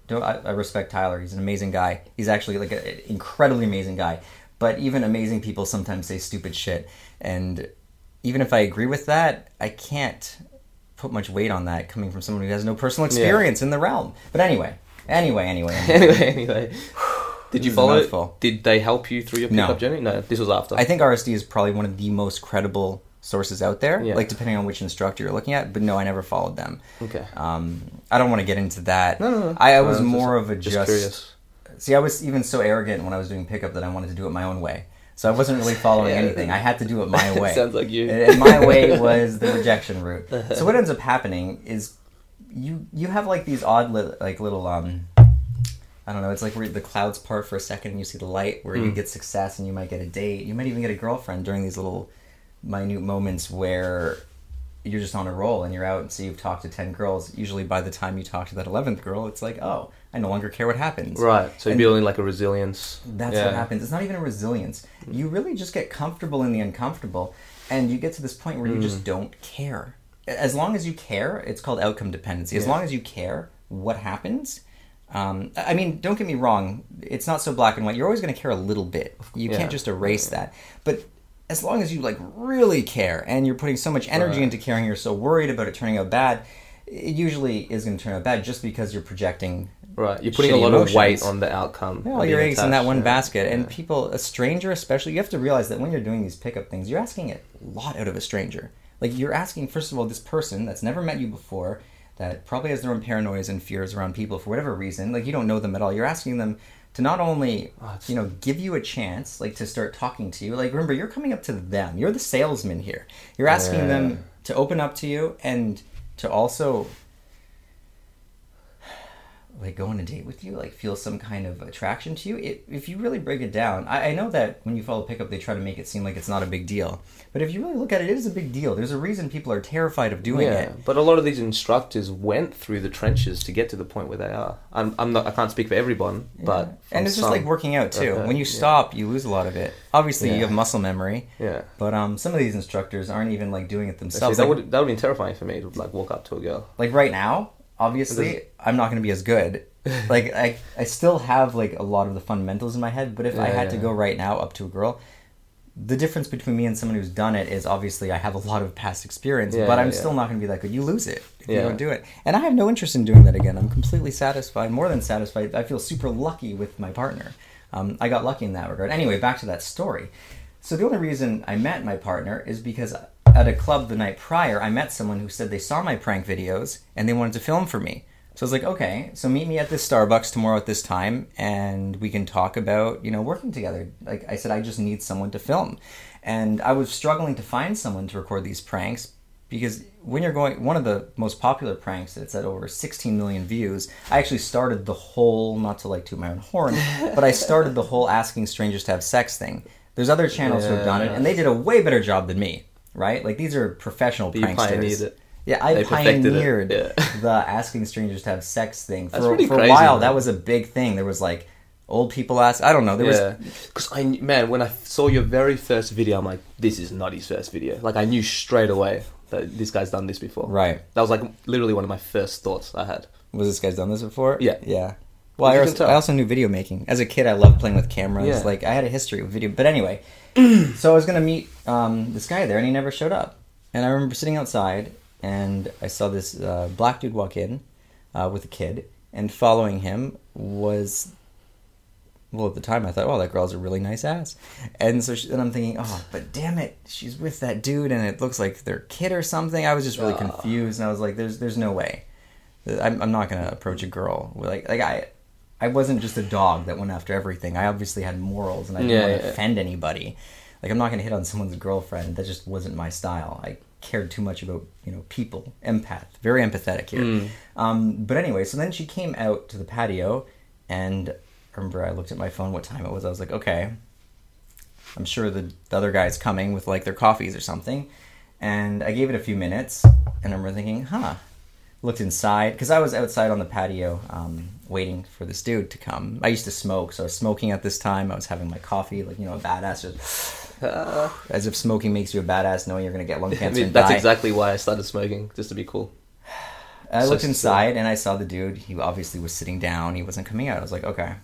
S2: don't. I, I respect Tyler. He's an amazing guy. He's actually like an incredibly amazing guy. But even amazing people sometimes say stupid shit, and even if I agree with that, I can't put much weight on that coming from someone who has no personal experience in the realm. But anyway, anyway, anyway. anyway.
S1: anyway, anyway. Did you follow it? Did they help you through your
S2: No.
S1: pickup journey? No, this was after.
S2: I think RSD is probably one of the most credible sources out there.
S1: Yeah.
S2: Like depending on which instructor you're looking at. But no, I never followed them.
S1: okay.
S2: Um, I don't want to get into that.
S1: No, no, no.
S2: I, I was more
S1: just-
S2: of a
S1: just
S2: just,
S1: curious.
S2: See, I was even so arrogant when I was doing pickup that I wanted to do it my own way. So I wasn't really following
S1: Yeah.
S2: anything. I had to do it my way.
S1: Sounds like you.
S2: And my way was the rejection route. So what ends up happening is you you have like these odd li- like little um I don't know. It's like where the clouds part for a second and you see the light where you
S1: Mm.
S2: get success and you might get a date. You might even get a girlfriend during these little minute moments where you're just on a roll and you're out and so you've talked to 10 girls. Usually by the time you talk to that 11th girl, it's like, "Oh, I no longer care what happens."
S1: Right. So you're
S2: And-
S1: building like a resilience.
S2: That's
S1: Yeah.
S2: what happens. It's not even a resilience. You really just get comfortable in the uncomfortable, and you get to this point where you
S1: Mm.
S2: just don't care. As long as you care, it's called outcome dependency. As
S1: Yeah.
S2: long as you care what happens, um, I mean, don't get me wrong. It's not so black and white. You're always going to care a little bit. You
S1: Yeah.
S2: can't just erase that. But as long as you like really care and you're putting so much energy
S1: Right.
S2: into caring, you're so worried about it turning out bad. It usually is going to turn out bad just because you're projecting
S1: Right. You're putting a lot
S2: emotions.
S1: of weight on the outcome.
S2: yeah, all your eggs in that one
S1: yeah.
S2: basket. And
S1: Yeah.
S2: people, a stranger especially, you have to realize that when you're doing these pickup things, you're asking a lot out of a stranger. Like you're asking, first of all, this person that's never met you before, that probably has their own paranoias and fears around people for whatever reason. Like you don't know them at all. You're asking them to not only,
S1: Oh,
S2: you know, give you a chance, like to start talking to you. Like remember, you're coming up to them. You're the salesman here. You're asking
S1: Yeah.
S2: them to open up to you and to also like go on a date with you, like feel some kind of attraction to you. It, if you really break it down, I, I know that when you follow pickup, they try to make it seem like it's not a big deal. But if you really look at it, it is a big deal. There's a reason people are terrified of doing
S1: yeah,
S2: it.
S1: but a lot of these instructors went through the trenches to get to the point where they are. I'm, I'm not. I can't speak for everyone, but
S2: and it's just like working out too.
S1: Okay,
S2: when you
S1: yeah.
S2: stop, you lose a lot of it. Obviously, you have muscle memory,
S1: Yeah.
S2: but um, some of these instructors aren't even like doing it themselves.
S1: that
S2: Like,
S1: would that would be terrifying for me to like walk up to a girl.
S2: like right now, obviously, I'm not going to be as good. like I, I still have like a lot of the fundamentals in my head, but if I
S1: Yeah,
S2: had to go right now up to a girl, the difference between me and someone who's done it is obviously I have a lot of past experience,
S1: Yeah,
S2: but I'm
S1: yeah,
S2: still not going to be that good. You lose it if you don't do it, and I have no interest in doing that again. I'm completely satisfied, more than satisfied. I feel super lucky with my partner. Um, I got lucky in that regard. Anyway, back to that story. So the only reason I met my partner is because at a club the night prior, I met someone who said they saw my prank videos and they wanted to film for me. So I was like, okay, so meet me at this Starbucks tomorrow at this time, and we can talk about you know working together. Like I said, I just need someone to film, and I was struggling to find someone to record these pranks because when you're going, one of the most popular pranks that's at over 16 million views. I actually started the whole, not to like toot my own horn, but I started the whole asking strangers to have sex thing. There's other channels who have done it, and they did a way better job than me. Right? Like these are professional
S1: But you
S2: pranksters.
S1: pioneered it.
S2: Yeah, I
S1: They perfected it,
S2: pioneered
S1: yeah.
S2: the asking strangers to have sex thing. For, for a while,
S1: man.
S2: that was a big thing. There was like old people ask. I don't know. There was
S1: yeah, because I man, when I saw your very first video, I'm like, this is not his first video. Like I knew straight away that this guy's done this before.
S2: right.
S1: That was like literally one of my first thoughts I had.
S2: Was this guy's done this before?
S1: Yeah.
S2: Yeah. Well, I also. I also knew video making. As a kid, I loved playing with cameras.
S1: Yeah.
S2: Like, I had a history with video. But anyway, so I was to meet um, this guy there, and he never showed up. And I remember sitting outside, and I saw this uh, black dude walk in uh, with a kid, and following him was. Well, at the time, I thought, "Oh, that girl's a really nice ass," and so she, and I'm thinking, "Oh, but damn it, she's with that dude, and it looks like their kid or something." I was just really confused, and I was like, "There's, there's no way." I'm, I'm not gonna approach a girl like like I I wasn't just a dog that went after everything. I obviously had morals and I didn't
S1: Yeah,
S2: want to
S1: yeah.
S2: offend anybody. Like I'm not gonna hit on someone's girlfriend. That just wasn't my style. I cared too much about you know people, empath, very empathetic here.
S1: Mm.
S2: Um, but anyway, so then she came out to the patio, and I remember I looked at my phone what time it was. I was like, okay, I'm sure the, the other guy's coming with like their coffees or something. And I gave it a few minutes, and I remember thinking, huh. Looked inside because I was outside on the patio um, waiting for this dude to come. I used to smoke, so I was smoking at this time. I was having my coffee, like you know, a badass, just uh, as if smoking makes you a badass, knowing you're gonna get lung
S1: I
S2: cancer
S1: mean,
S2: and
S1: that's
S2: die.
S1: exactly why I started smoking, just to be cool.
S2: I
S1: So
S2: looked
S1: still-
S2: inside and I saw the dude. He obviously was sitting down. He wasn't coming out. I was like, okay.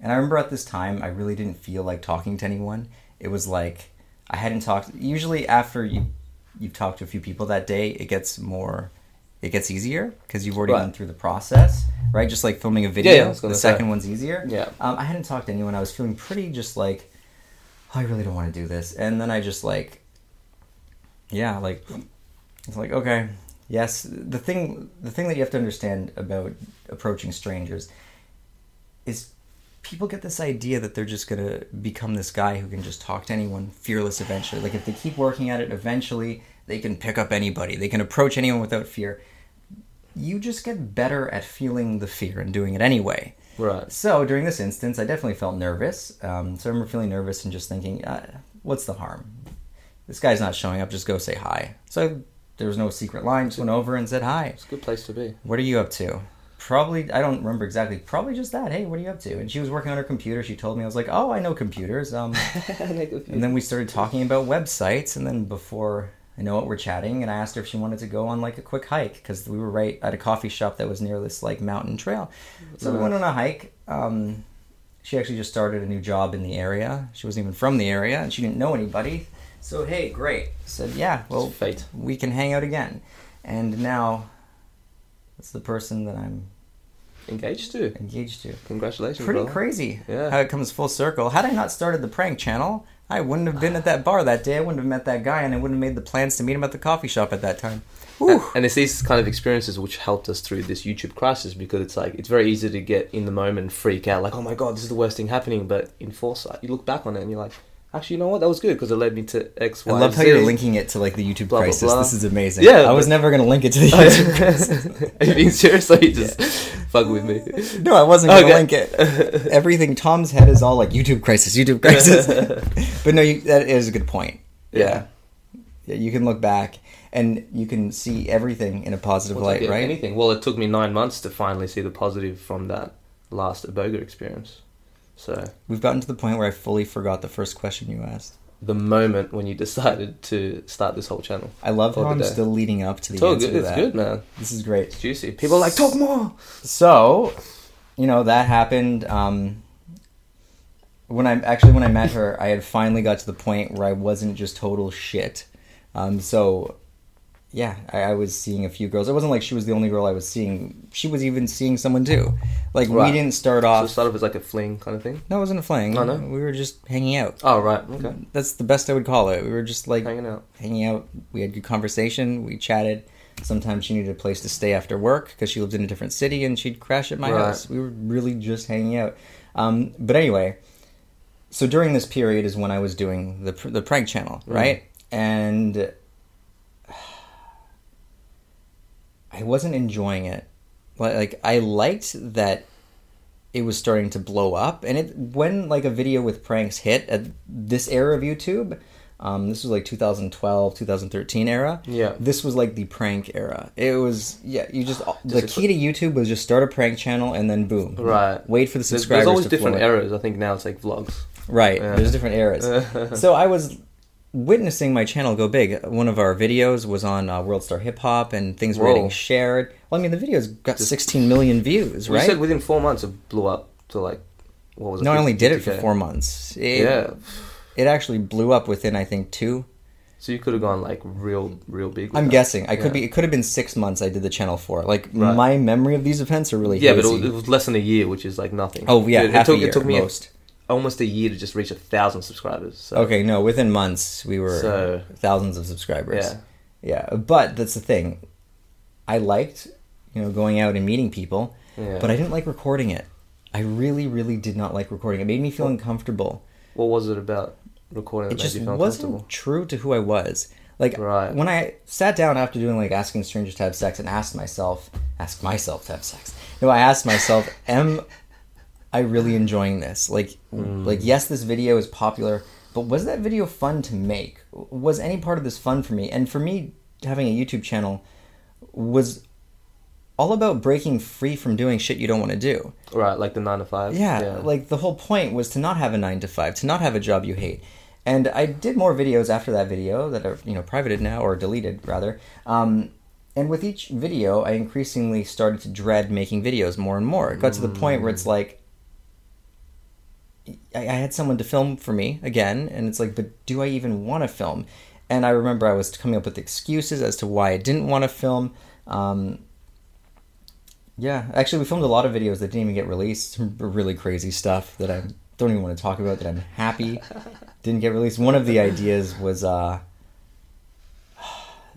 S2: And I remember at this time, I really didn't feel like talking to anyone. It was like I hadn't talked. Usually, after you you've talked to a few people that day, it gets more. It gets easier because you've already
S1: Right.
S2: gone through the process, right? Just like filming a video,
S1: yeah, was
S2: the second one's easier.
S1: Yeah.
S2: Um, I hadn't talked to anyone. I was feeling pretty just like, "Oh, I really don't want to do this. And then I just like, yeah, like, it's like, okay, yes. The thing, the thing that you have to understand about approaching strangers is people get this idea that they're just gonna become this guy who can just talk to anyone fearless eventually. Like if they keep working at it, eventually they can pick up anybody. They can approach anyone without fear. You just get better at feeling the fear and doing it anyway.
S1: Right.
S2: So during this instance, I definitely felt nervous. Um, so I remember feeling nervous and just thinking, uh, "What's the harm? This guy's not showing up. Just go say hi." So there was no secret line. Just went over and said hi.
S1: It's a good place to be.
S2: What are you up to? Probably, I don't remember exactly. Probably just that. Hey, what are you up to? And she was working on her computer. She told me. I was like, "Oh, I know computers." Um, and then we started talking about websites. And then before I know what we're chatting. And I asked her if she wanted to go on like a quick hike because we were right at a coffee shop that was near this like mountain trail. So we went on a hike. Um, she actually just started a new job in the area. She wasn't even from the area, and she didn't know anybody. So hey, great. Said yeah. Well,
S1: fate.
S2: we can hang out again. And now, that's the person that I'm
S1: Engaged to.
S2: engaged to.
S1: Congratulations.
S2: Pretty
S1: brother.
S2: crazy
S1: Yeah.
S2: how it comes full circle. Had I not started the prank channel, I wouldn't have been at that bar that day. I wouldn't have met that guy, and I wouldn't have made the plans to meet him at the coffee shop at that time. Whew.
S1: And it's these kind of experiences which helped us through this YouTube crisis because it's like it's very easy to get in the moment and freak out, like, oh my god, this is the worst thing happening. But in foresight, you look back on it and you're like, Actually, you know what? That was good because it led me to X,
S2: I
S1: Y,
S2: love how
S1: Z.
S2: you're linking it to like the YouTube
S1: Blah, blah,
S2: crisis.
S1: blah.
S2: This is amazing.
S1: Yeah,
S2: I was
S1: but-
S2: never gonna link it to the YouTube crisis.
S1: Are you being serious? You just fuck with me?
S2: No, I wasn't gonna
S1: Okay.
S2: link it. Everything Tom's head is all like YouTube crisis, YouTube crisis. but no, you, that is a good point.
S1: Yeah.
S2: Yeah, you can look back and you can see everything in a positive
S1: Well,
S2: light,
S1: yeah,
S2: right?
S1: Anything. Well, it took me nine months to finally see the positive from that last Iboga experience. So
S2: We've gotten to the point where I fully forgot the first question you asked.
S1: the moment when you decided to start this whole channel,
S2: I love how I'm
S1: day.
S2: still leading up to the
S1: it's
S2: answer
S1: good. It's good, man.
S2: This is great.
S1: It's juicy. People are like talk more.
S2: So, you know, that happened. Um, when I actually when I met her, I had finally got to the point where I wasn't just total shit. Um, so, yeah, I, I was seeing a few girls. It wasn't like she was the only girl I was seeing. She was even seeing someone too. Like we didn't start off.
S1: So started as like a fling kind of thing.
S2: no, it wasn't a fling.
S1: Oh, no?
S2: We were just hanging out.
S1: Oh right, okay,
S2: That's the best I would call it. We were just like
S1: hanging out.
S2: hanging out. We had good conversation. We chatted. Sometimes she needed a place to stay after work because she lived in a different city and she'd crash at my
S1: Right.
S2: house. We were really just hanging out. Um, but anyway, so during this period is when I was doing the pr- the prank channel,
S1: Mm.
S2: right? And I wasn't enjoying it. Like, like I liked that it was starting to blow up, and it when like a video with pranks hit at this era of YouTube. Um, this was like 2012, 2013 era.
S1: Yeah.
S2: This was like the prank era. It was yeah. You just, the key to YouTube was just start a prank channel and then boom.
S1: Right.
S2: Wait for the subscribers.
S1: there's always different eras. I think now it's like vlogs.
S2: Right.
S1: Yeah.
S2: There's different eras. so I was witnessing my channel go big. One of our videos was on uh, World Star Hip Hop, and things were getting shared. Well, I mean, the video's got 16 million views, right?
S1: said within four months it blew up to like what was it?
S2: no, I only did it for four months. It,
S1: Yeah.
S2: It actually blew up within, I think, two.
S1: So you could have gone like real, real big. with
S2: I'm
S1: that.
S2: guessing. I could be. It could have been six months. I did the channel for. Like
S1: Right.
S2: my memory of these events are really
S1: Yeah, but it
S2: hazy.
S1: was, it was less than a year, which is like nothing.
S2: oh yeah,
S1: it,
S2: half
S1: it took,
S2: a year
S1: it took me
S2: most.
S1: Almost a year to just reach a thousand subscribers. So.
S2: Okay, no, within months we were
S1: So-
S2: thousands of subscribers.
S1: Yeah.
S2: Yeah, but that's the thing. I liked, you know, going out and meeting people,
S1: Yeah.
S2: but I didn't like recording it. I really, really did not like recording. It made me feel uncomfortable.
S1: What was it about recording
S2: It just wasn't true to who I was. Like
S1: Right.
S2: when I sat down after doing like asking strangers to have sex and asked myself, ask myself to have sex. No, I asked myself, am I really enjoying this? Like,
S1: Hmm.
S2: like yes, this video is popular, but was that video fun to make? Was any part of this fun for me? And for me, having a YouTube channel was all about breaking free from doing shit you don't want to do.
S1: Right, like the nine to five.
S2: Yeah, like the whole point was to not have a nine to five, to not have a job you hate. And I did more videos after that video that are you know privated now or deleted rather. Um, and with each video, I increasingly started to dread making videos more and more. It got to the point where it's like I, I had someone to film for me again, and it's like, but do I even want to film? And I remember I was coming up with excuses as to why I didn't want to film. Um, yeah, actually, we filmed a lot of videos that didn't even get released. Really crazy stuff that I don't even want to talk about. That I'm happy didn't get released. One of the ideas was, uh,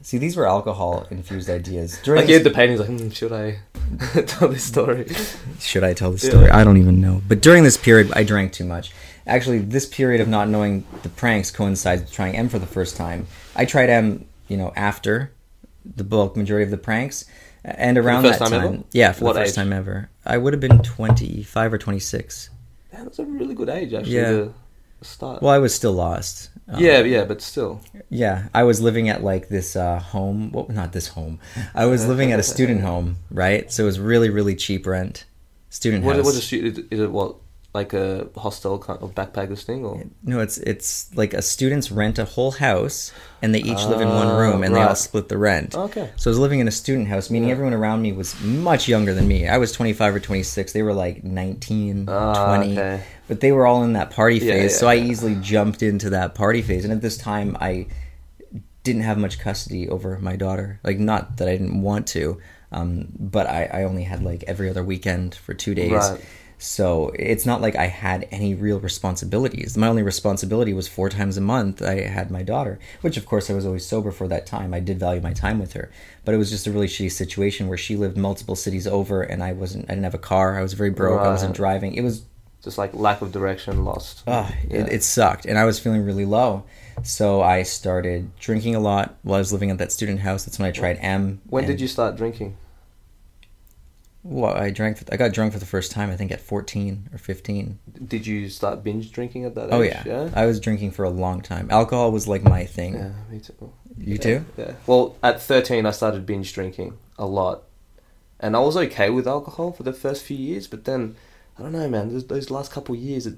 S2: see, these were alcohol infused ideas. During
S1: Like he had the paintings, like, hmm, should I tell this story?
S2: should I tell the
S1: Yeah.
S2: story? I don't even know. But during this period, I drank too much. Actually, this period of not knowing the pranks coincides with trying M for the first time. I tried M, you know, after the bulk majority of the pranks, and around that
S1: time
S2: time, yeah, for
S1: What
S2: the first
S1: age?
S2: time ever, I would have been twenty five or twenty six.
S1: Man, that's a really good age, actually.
S2: Yeah.
S1: To start.
S2: Well, I was still lost. Um,
S1: yeah, yeah, but still.
S2: Yeah, I was living at like this uh, home. Well, not this home. I was living at a student home, right? So it was really, really cheap rent. Student
S1: What,
S2: house.
S1: what is, is it? What like a hostel kind of backpackers thing, or
S2: No, it's it's like a students rent a whole house and they each live in one
S1: Ah,
S2: room and they all split the rent.
S1: Okay.
S2: So I was living in a student house, meaning
S1: Yeah.
S2: everyone around me was much younger than me. I was 25 or 26. They were like 19,
S1: Ah,
S2: 20.
S1: okay.
S2: But they were all in that party phase,
S1: yeah,
S2: so I easily jumped into that party phase. And at this time I didn't have much custody over my daughter. Like not that I didn't want to, um, but I, I only had like every other weekend for two days.
S1: Right.
S2: So it's not like I had any real responsibilities. My only responsibility was four times a month I had my daughter, which of course I was always sober for that time. I did value my time with her, but it was just a really shitty situation where she lived multiple cities over and I wasn't. I didn't have a car. I was very broke. I wasn't driving. It was
S1: Just like lack of direction, lost.
S2: Oh,
S1: Yeah.
S2: it, it sucked, and I was feeling really low. So I started drinking a lot while I was living at that student house. That's when I tried M.
S1: when did you start drinking?
S2: Well, I drank. I got drunk for the first time. I think at fourteen or fifteen.
S1: Did you start binge drinking at that oh, age?
S2: Oh yeah.
S1: Yeah.
S2: I was drinking for a long time. Alcohol was like my thing.
S1: Yeah, me too.
S2: You
S1: Yeah,
S2: too?
S1: Yeah. Well, at 13, I started binge drinking a lot. And I was okay with alcohol for the first few years, but then, I don't know, man, those, those last couple of years, it,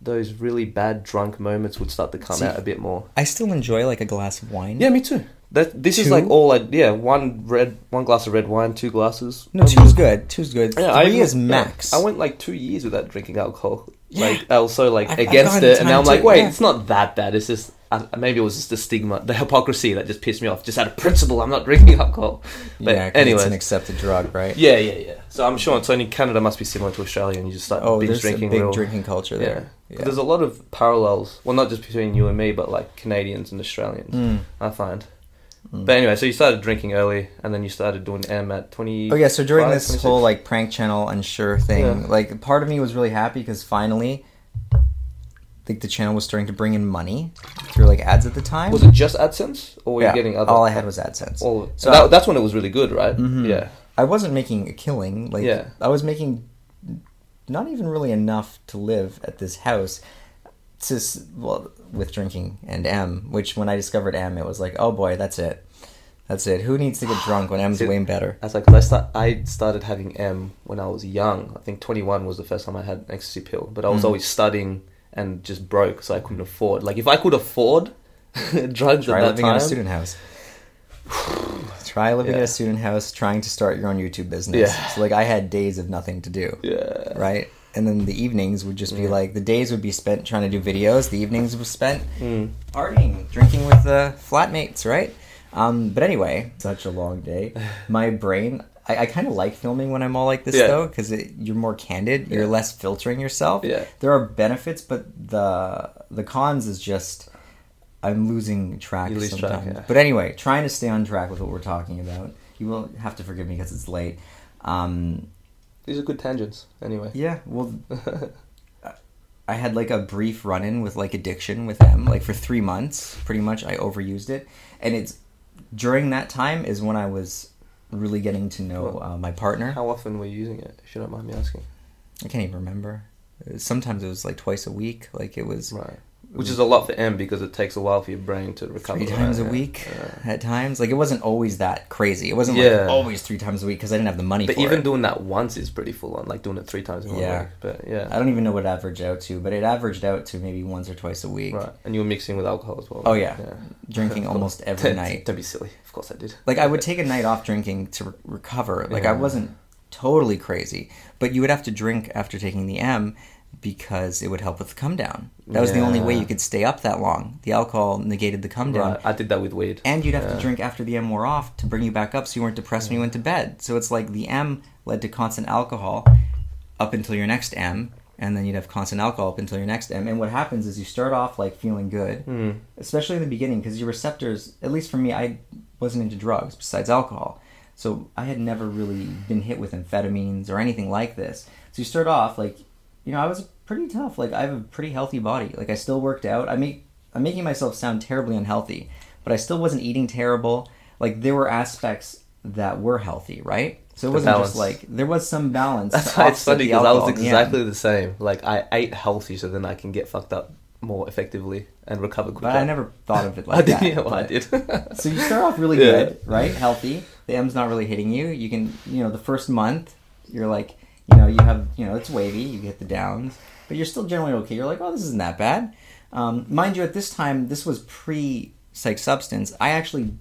S1: those really bad drunk moments would start to come
S2: See-
S1: out a bit more.
S2: I still enjoy like a glass of wine.
S1: Yeah, me too. That This is
S2: Two?
S1: like all I, yeah, one red, one glass of red wine, two glasses.
S2: No, two's good. Two's good.
S1: Yeah,
S2: Three
S1: I,
S2: is
S1: yeah,
S2: max.
S1: I went like two years without drinking alcohol.
S2: Yeah.
S1: Like I was so like
S2: I've
S1: against it, and now I'm like, wait,
S2: yeah.
S1: it's not that bad. It's just uh, maybe it was just the stigma, the hypocrisy that just pissed me off. Just out of principle, I'm not drinking alcohol. But
S2: yeah, 'cause
S1: anyway,
S2: it's an accepted drug, right?
S1: yeah, yeah, yeah. So I'm sure it's only Canada must be similar to Australia, and you just start
S2: Oh,
S1: binge
S2: there's
S1: drinking
S2: a big
S1: real.
S2: drinking culture
S1: yeah.
S2: there.
S1: 'Cause There's a lot of parallels. Well, not just between you and me, but like Canadians and Australians.
S2: Mm.
S1: I find.
S2: Mm.
S1: But anyway, so you started drinking early, and then you started doing M at 20.
S2: Oh yeah, so during this
S1: 26.
S2: whole like prank channel unsure thing,
S1: Yeah.
S2: like part of me was really happy because finally, I think the channel was starting to bring in money through like ads at the time.
S1: Was it just AdSense, or were
S2: yeah,
S1: you getting other?
S2: all I had was AdSense.
S1: All,
S2: So
S1: so that,
S2: I-
S1: that's when it was really good, right?
S2: Mm-hmm.
S1: Yeah.
S2: I wasn't making a killing. Like
S1: Yeah.
S2: I was making not even really enough to live at this house. To well, with drinking and M, which when I discovered M, it was like, oh boy, that's it, that's it. Who needs to get drunk when M's
S1: See,
S2: way better?
S1: That's like 'cause I start, I started having M when I was young. I think 21 was the first time I had an ecstasy pill, but I was
S2: Mm.
S1: always studying and just broke, so I couldn't afford. Like if I could afford drugs
S2: Try
S1: at that
S2: living
S1: time,
S2: in a student house. Try living in a student house, trying to start your own YouTube business.
S1: Yeah.
S2: So like I had days of nothing to do,
S1: yeah,
S2: right? And then the evenings would just be
S1: Yeah.
S2: like the days would be spent trying to do videos. The evenings was spent
S1: Mm.
S2: partying, drinking with the flatmates, right? Um, but anyway, such a long day. My brain, I, I kind of like filming when I'm all like this
S1: Yeah.
S2: though, because you're more candid. You're
S1: Yeah.
S2: less filtering yourself.
S1: Yeah.
S2: There are benefits, but the the cons is just I'm losing track
S1: You lose track,
S2: sometimes.
S1: yeah.
S2: But anyway, trying to stay on track with what we're talking about. You will have to forgive me because it's late. Um,
S1: These are good tangents. Anyway,
S2: yeah, well, I had like a brief run in with like addiction with them, like for three months, pretty much. I overused it, and it's during that time is when I was really getting to know uh, my partner.
S1: how often were you using it? If you don't mind me asking.
S2: I can't even remember. Sometimes it was like twice a week. Like it was
S1: Right. Which is mm-hmm. a lot for M because it takes a while for your brain to recover.
S2: three times a week
S1: Yeah.
S2: at times. Like it wasn't always that crazy. It wasn't
S1: Yeah.
S2: like always three times a week because I didn't have the money
S1: But even
S2: it.
S1: doing that once is pretty full on. Like doing it three times in
S2: Yeah.
S1: week. But yeah.
S2: I don't even know what it averaged out to, but it averaged out to maybe once or twice a week.
S1: Right. And you were mixing with alcohol as well.
S2: Oh, yeah.
S1: yeah.
S2: Drinking almost every night.
S1: Don't be silly. Of course I did.
S2: Like I would take a night off drinking to re- recover. Like I wasn't totally crazy, but you would have to drink after taking the M because it would help with the come down. That was the only way you could stay up that long. The alcohol negated the come down.
S1: Right. I did that with weed.
S2: And you'd have
S1: Yeah.
S2: to drink after the M wore off to bring you back up so you weren't depressed when you went to bed. So it's like the M led to constant alcohol up until your next M, and then you'd have constant alcohol up until your next M. And what happens is you start off like feeling good,
S1: Mm.
S2: especially in the beginning, because your receptors, at least for me, I wasn't into drugs besides alcohol. So I had never really been hit with amphetamines or anything like this. So you start off like, you know, I was pretty tough. Like I have a pretty healthy body. Like I still worked out. I make I'm making myself sound terribly unhealthy, but I still wasn't eating terrible. Like there were aspects that were healthy, right? So it
S1: The
S2: wasn't
S1: balance.
S2: just like there was some balance.
S1: That's why it's funny because I was exactly the same. Like I ate healthy so then I can get fucked up more effectively and recover quicker.
S2: But I never thought of it
S1: I
S2: like
S1: did.
S2: that.
S1: Yeah, well, I did.
S2: So you start off really
S1: Yeah.
S2: good, right? Healthy. The M's not really hitting you. You can, you know, the first month, you're like, you know, you have, you know, it's wavy. You get the downs, but you're still generally okay. You're like, oh, this isn't that bad. Um, mind you, at this time, this was pre PsychedSubstance. I actually,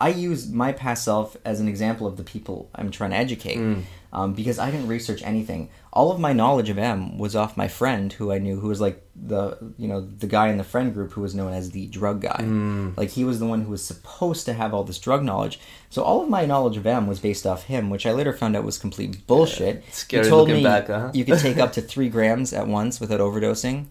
S2: I use my past self as an example of the people I'm trying to educate.
S1: Mm.
S2: Um, because I didn't research anything. All of my knowledge of M was off my friend who I knew, who was like the you know the guy in the friend group who was known as the drug guy.
S1: Mm.
S2: Like he was the one who was supposed to have all this drug knowledge. So all of my knowledge of M was based off him, which I later found out was complete bullshit.
S1: Scary
S2: he told
S1: looking
S2: me
S1: back, huh?
S2: you could take up to three grams at once without overdosing.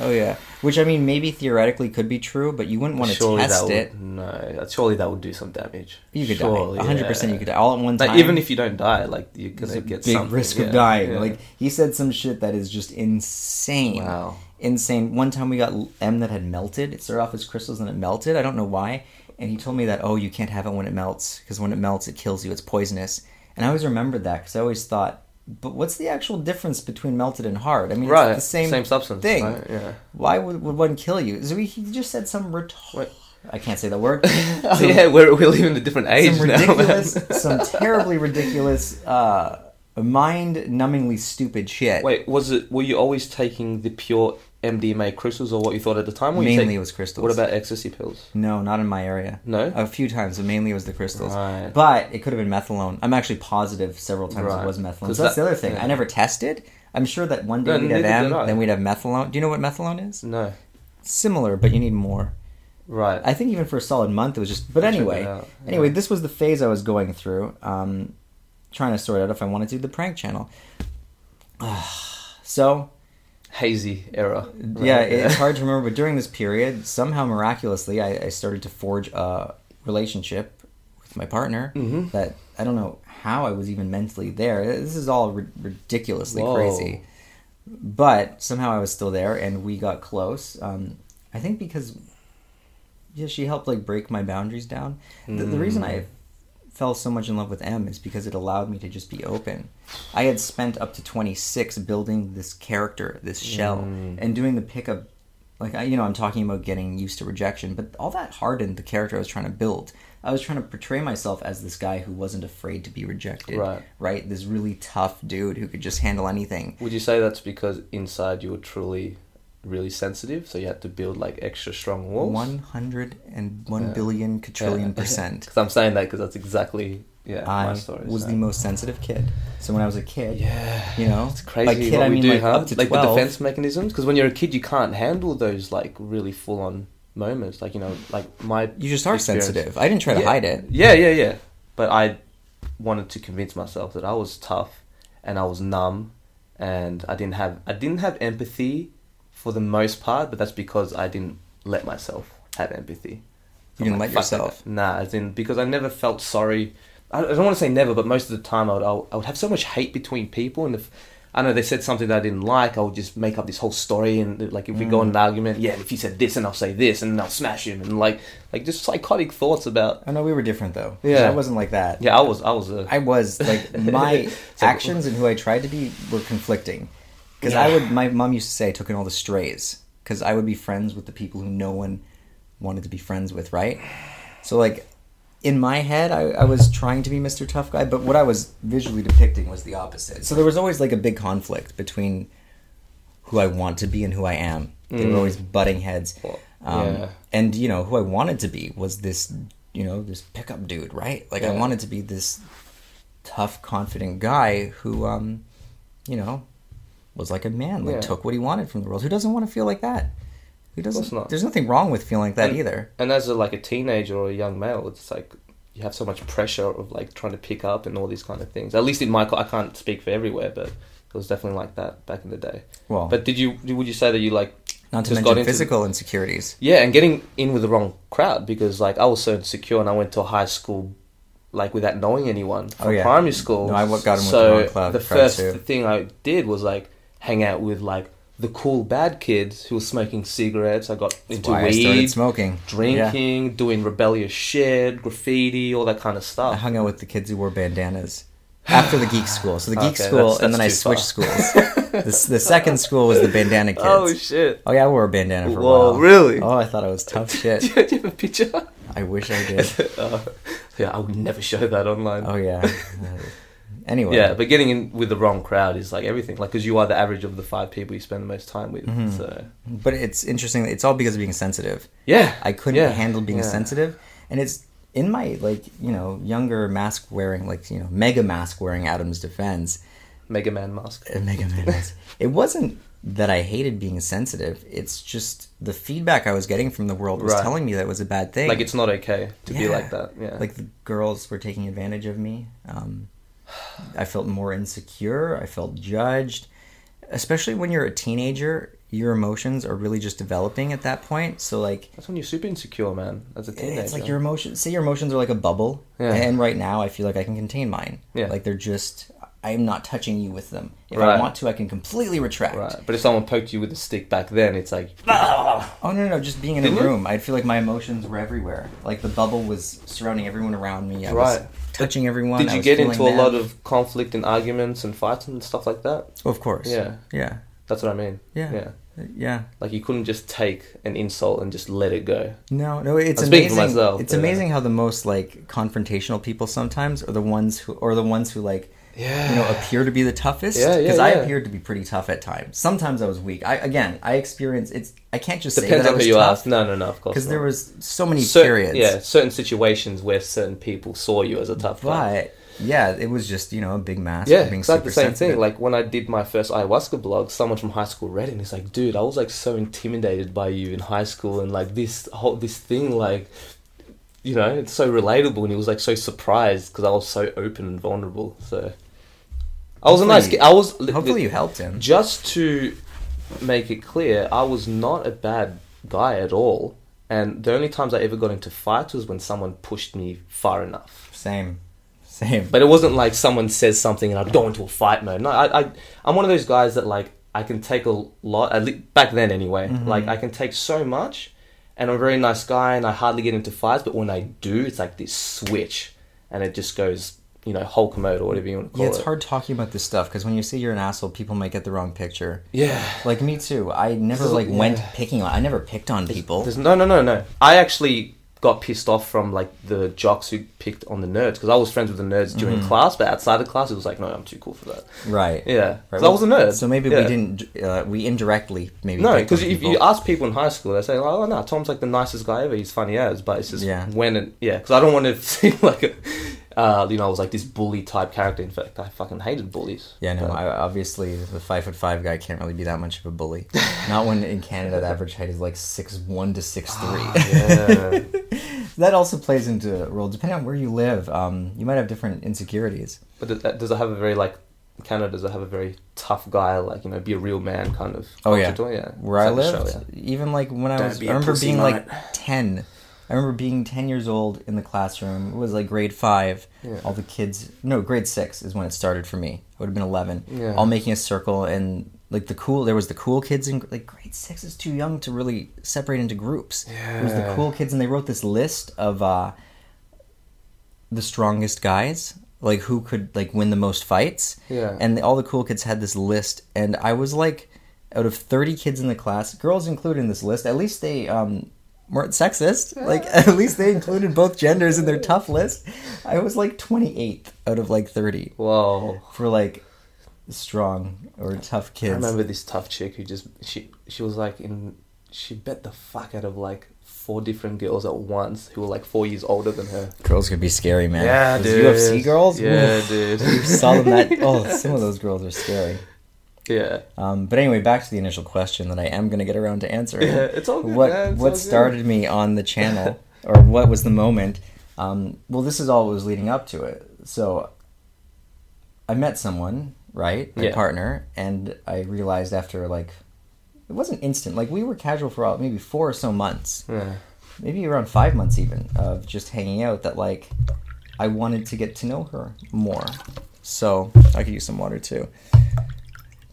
S2: Oh yeah. Which I mean, maybe theoretically could be true, but you wouldn't want to
S1: surely
S2: test
S1: that
S2: it.
S1: no. Surely that would do some damage.
S2: You could
S1: surely,
S2: die. hundred percent. You could die all at one time.
S1: Like, even if you don't die, like you're gonna get
S2: big
S1: something,
S2: risk
S1: yeah,
S2: of dying.
S1: yeah.
S2: Like he said some shit that is just insane.
S1: wow.
S2: Insane. One time we got M that had melted. It started off as crystals and it melted. I don't know why. And he told me that oh, you can't have it when it melts because when it melts, it kills you. It's poisonous. And I always remembered that because I always thought, but what's the actual difference between melted and hard? I mean,
S1: right,
S2: it's the same,
S1: same substance
S2: thing.
S1: right? Yeah.
S2: Why would, would one kill you? So he, he just said some ret-
S1: Wait.
S2: I can't say that word.
S1: Oh, yeah, we're we live in a different age
S2: some
S1: now.
S2: ridiculous, some terribly ridiculous, uh, mind-numbingly stupid shit.
S1: Wait, was it? Were you always taking the pure MDMA crystals, or what you thought at the time? Or
S2: mainly
S1: take-
S2: it was crystals.
S1: What about ecstasy pills?
S2: No, not in my area.
S1: No.
S2: A few times, but mainly it was the crystals.
S1: Right.
S2: But it could have been methylone. I'm actually positive several times
S1: Right.
S2: it was methylone.
S1: 'Cause
S2: So that's
S1: that-
S2: the other thing.
S1: yeah.
S2: I never tested. I'm sure that one day
S1: No,
S2: we'd have M, then we'd have methylone. Do you know what methylone is?
S1: No.
S2: Similar, but you need more.
S1: Right.
S2: I think even for a solid month it was just. But
S1: I'll
S2: anyway, anyway,
S1: Yeah.
S2: this was the phase I was going through, um, trying to sort out if I wanted to do the prank channel. so
S1: Hazy era.
S2: yeah,
S1: Right,
S2: it's hard to remember, but during this period, somehow miraculously, I, I started to forge a relationship with my partner.
S1: Mhm.
S2: That I don't know how I was even mentally there. This is all ri- ridiculously
S1: Whoa.
S2: crazy, but somehow I was still there, and we got close. Um, I think because yeah, she helped like break my boundaries down. The, the reason I
S1: Mm.
S2: Fell so much in love with M is because it allowed me to just be open. I had spent up to 26 building this character, this shell,
S1: Mm.
S2: and doing the pickup. Like, I, you know, I'm talking about getting used to rejection, but all that hardened the character I was trying to build. I was trying to portray myself as this guy who wasn't afraid to be rejected.
S1: Right.
S2: Right? This really tough dude who could just handle anything.
S1: Would you say that's because inside you were truly, really sensitive, so you had to build like extra strong walls?
S2: One hundred and one
S1: Yeah.
S2: billion quadrillion percent.
S1: Because I'm saying that because that's exactly yeah my
S2: I
S1: story.
S2: was
S1: so.
S2: the most sensitive kid. So when I was a kid,
S1: Yeah,
S2: you know,
S1: it's crazy.
S2: By kid,
S1: what
S2: I
S1: we
S2: mean
S1: do,
S2: like
S1: huh?
S2: up to
S1: like
S2: 12.
S1: the defense mechanisms. Because when you're a kid, you can't handle those like really full on moments. Like you know, like my
S2: You just are
S1: experience-
S2: sensitive. I didn't try to
S1: Yeah.
S2: hide it.
S1: Yeah, yeah, yeah. But I wanted to convince myself that I was tough and I was numb and I didn't have I didn't have empathy for the most part, but that's because I didn't let myself have empathy.
S2: You didn't let
S1: "Fuck that."
S2: yourself?
S1: Nah, as in because I never felt sorry. I I don't want to say never, but most of the time I would I would have so much hate between people, and if I know they said something that I didn't like, I would just make up this whole story, and like if we go in
S2: Mm.
S1: an argument, yeah, if he said this, and I'll say this, and then I'll smash him, and like like just psychotic thoughts about.
S2: I know we were different though.
S1: Yeah.
S2: I wasn't like that.
S1: Yeah, I was I was a
S2: I was like my actions and who I tried to be were conflicting. Because I would, my mom used to say, I took in all the strays. Because I would be friends with the people who no one wanted to be friends with, right? So like, in my head, I, I was trying to be Mr. Tough Guy, but what I was visually depicting was the opposite. So there was always like a big conflict between who I want to be and who I am. They were
S1: Mm.
S2: always butting heads. Um,
S1: yeah.
S2: And you know who I wanted to be was this, you know, this pickup dude, right? Like I wanted to be this tough, confident guy who, um, you know, was like a man, like
S1: Yeah.
S2: took what he wanted from the world. Who doesn't want to feel like that? Who doesn't?
S1: not.
S2: There's nothing wrong with feeling like that
S1: And-
S2: either.
S1: And as a, like a teenager or a young male, it's like you have so much pressure of like trying to pick up and all these kind of things. At least in my, I can't speak for everywhere, but it was definitely like that back in the day.
S2: Well,
S1: But did you would you say that you like
S2: not to
S1: just got
S2: mention physical insecurities.
S1: yeah, and getting in with the wrong crowd because like I was so insecure and I went to a high school like without knowing anyone from
S2: Oh, yeah.
S1: primary school.
S2: No, I got in with the
S1: so
S2: wrong
S1: the first
S2: too.
S1: thing I did was like hang out with like the cool bad kids who were smoking cigarettes. I got into
S2: Why I started
S1: weed,
S2: smoking, Yeah.
S1: drinking, doing rebellious shit, graffiti, all that kind of stuff.
S2: I hung out with the kids who wore bandanas after the geek school. So the geek
S1: Okay,
S2: school,
S1: that's-
S2: and then I
S1: that's
S2: switched schools. the, the second school was the bandana kids.
S1: Oh shit!
S2: Oh yeah, I wore a bandana for a while.
S1: really?
S2: Oh, I thought I was tough
S1: do,
S2: shit.
S1: you, do you have a picture?
S2: I wish I did.
S1: Uh, yeah, I would never show that online.
S2: Oh yeah. Anyway.
S1: Yeah, but getting in with the wrong crowd is like everything. Like, because you are the average of the five people you spend the most time with.
S2: Mhm.
S1: So
S2: But it's interesting. It's all because of being sensitive.
S1: yeah,
S2: I couldn't
S1: Yeah,
S2: handle being
S1: yeah.
S2: sensitive, and it's in my like you know younger mask wearing like you know mega mask wearing Adam's defense.
S1: Mega Man mask.
S2: uh, Mega Man. mask. it wasn't that I hated being sensitive. It's just the feedback I was getting from the world was
S1: Right.
S2: telling me that was a bad thing.
S1: Like, it's not okay to be like that. Yeah,
S2: like the girls were taking advantage of me. Um, I felt more insecure. I felt judged, especially when you're a teenager. your emotions are really just developing at that point. So like
S1: That's when you're super insecure, man. As a teenager.
S2: it's like your emotions. Say your emotions are like a bubble,
S1: Yeah.
S2: and right now I feel like I can contain mine.
S1: Yeah.
S2: like they're just. I'm not touching you with them. If
S1: Right.
S2: I want to, I can completely retract.
S1: Right. But if someone poked you with a stick back then, it's like
S2: Oh no, no, no! Just being in
S1: Didn't
S2: a
S1: you?
S2: room, I'd feel like my emotions were everywhere. Like the bubble was surrounding everyone around me. I
S1: Right.
S2: was touching everyone.
S1: Did you get into a
S2: them.
S1: lot of conflict and arguments and fights and stuff like that?
S2: Of course.
S1: Yeah.
S2: Yeah.
S1: That's what I mean.
S2: Yeah.
S1: Yeah.
S2: Yeah.
S1: Like you couldn't just take an insult and just let it go.
S2: No, no, it's amazing.
S1: myself,
S2: it's
S1: but- uh,
S2: amazing how the most like confrontational people sometimes are the ones who or the ones who like
S1: Yeah.
S2: you know appear to be the toughest.
S1: Yeah, yeah,
S2: Because I appeared to be pretty tough at times. Sometimes I was weak. I again, I experienced it's. I can't just say
S1: Depends
S2: that I
S1: on
S2: was
S1: who you
S2: tough
S1: ask. No, no, no. Of course.
S2: because there was so many
S1: Cer-
S2: periods.
S1: Yeah, certain situations where certain people saw you as a tough guy.
S2: Yeah, it was just you know a big mask.
S1: Yeah,
S2: being
S1: it's like the same
S2: sensitive.
S1: thing. Like when I did my first ayahuasca blog, someone from high school read it and he's like, "Dude, I was like so intimidated by you in high school, and like this whole this thing, like, you know, it's so relatable." And he was like so surprised because I was so open and vulnerable. So I was a nice kid. I was
S2: hopefully you helped him.
S1: just to make it clear, I was not a bad guy at all. And the only times I ever got into fights was when someone pushed me far enough.
S2: Same, same.
S1: But it wasn't like someone says something and I'd go into a fight mode. No, I, I, I'm one of those guys that like I can take a lot. At least back then, anyway. Mm-hmm. Like I can take so much, and I'm a very nice guy, and I hardly get into fights. But when I do, it's like this switch, and it just goes, you know, Hulk mode or whatever you want to call
S2: yeah, it's
S1: it.
S2: hard talking about this stuff because when you say you're an asshole, people might get the wrong picture.
S1: Yeah.
S2: Like me too. I never like went picking on. I never picked on people.
S1: There's, no, no, no, no. I actually got pissed off from like the jocks who picked on the nerds because I was friends with the nerds during
S2: Mm-hmm.
S1: class, but outside of class, it was like, no, I'm too cool for that.
S2: Right.
S1: Yeah,
S2: Right.
S1: 'Cause I was a nerd.
S2: So maybe
S1: Yeah.
S2: we didn't. Uh, we indirectly maybe.
S1: No, because if
S2: people.
S1: you ask people in high school, they say, "Oh no, Tom's like the nicest guy ever. He's funny as." But it's just
S2: Yeah.
S1: when it, yeah, because I don't want to seem like a, uh, you know, I was like this bully type character. In fact, I fucking hated bullies.
S2: Yeah, no. I, obviously, the five foot five guy can't really be that much of a bully. Not when in Canada the average height is like six one to six three.
S1: yeah.
S2: that also plays into a role. Depending on where you live, um, you might have different insecurities.
S1: but does, does it have a very like Canada? Does it have a very tough guy, like you know, be a real man kind of?
S2: Oh, yeah.
S1: yeah.
S2: Where I
S1: like
S2: lived, even like when I
S1: Don't
S2: was, I remember being like ten. I remember being ten years old in the classroom. It was like grade five.
S1: Yeah.
S2: All the kids, no, grade six is when it started for me. I would have been eleven.
S1: Yeah.
S2: All making a circle and like the cool. There was the cool kids in like grade six is too young to really separate into groups. It was the cool kids, and they wrote this list of uh, the strongest guys, like who could like win the most fights.
S1: Yeah.
S2: And all the cool kids had this list, and I was like, out of thirty kids in the class, girls included in this list. At least they um weren't sexist. Like at least they included both genders in their tough list. I was like twenty eighth out of like thirty
S1: Whoa.
S2: for like strong or tough kids.
S1: I remember this tough chick who just she she was like in she bet the fuck out of like four different girls at once who were like four years older than her.
S2: Girls could be scary, man.
S1: Yeah,
S2: Those
S1: dude.
S2: UFC girls.
S1: Yeah,
S2: Oof.
S1: dude.
S2: You saw them that. Oh, some of those girls are scary.
S1: Yeah.
S2: Um, but anyway, back to the initial question that I am going to get around to answering.
S1: Yeah, it's all good,
S2: What
S1: man, all
S2: what
S1: good.
S2: started me on the channel, or what was the moment? Um, well, this is all that was leading up to it. So, I met someone, right, my
S1: Yeah.
S2: partner, and I realized after like, it wasn't instant. Like we were casual for uh, maybe four or so months,
S1: Yeah.
S2: maybe around five months even of just hanging out. That like, I wanted to get to know her more. So I could use some water too.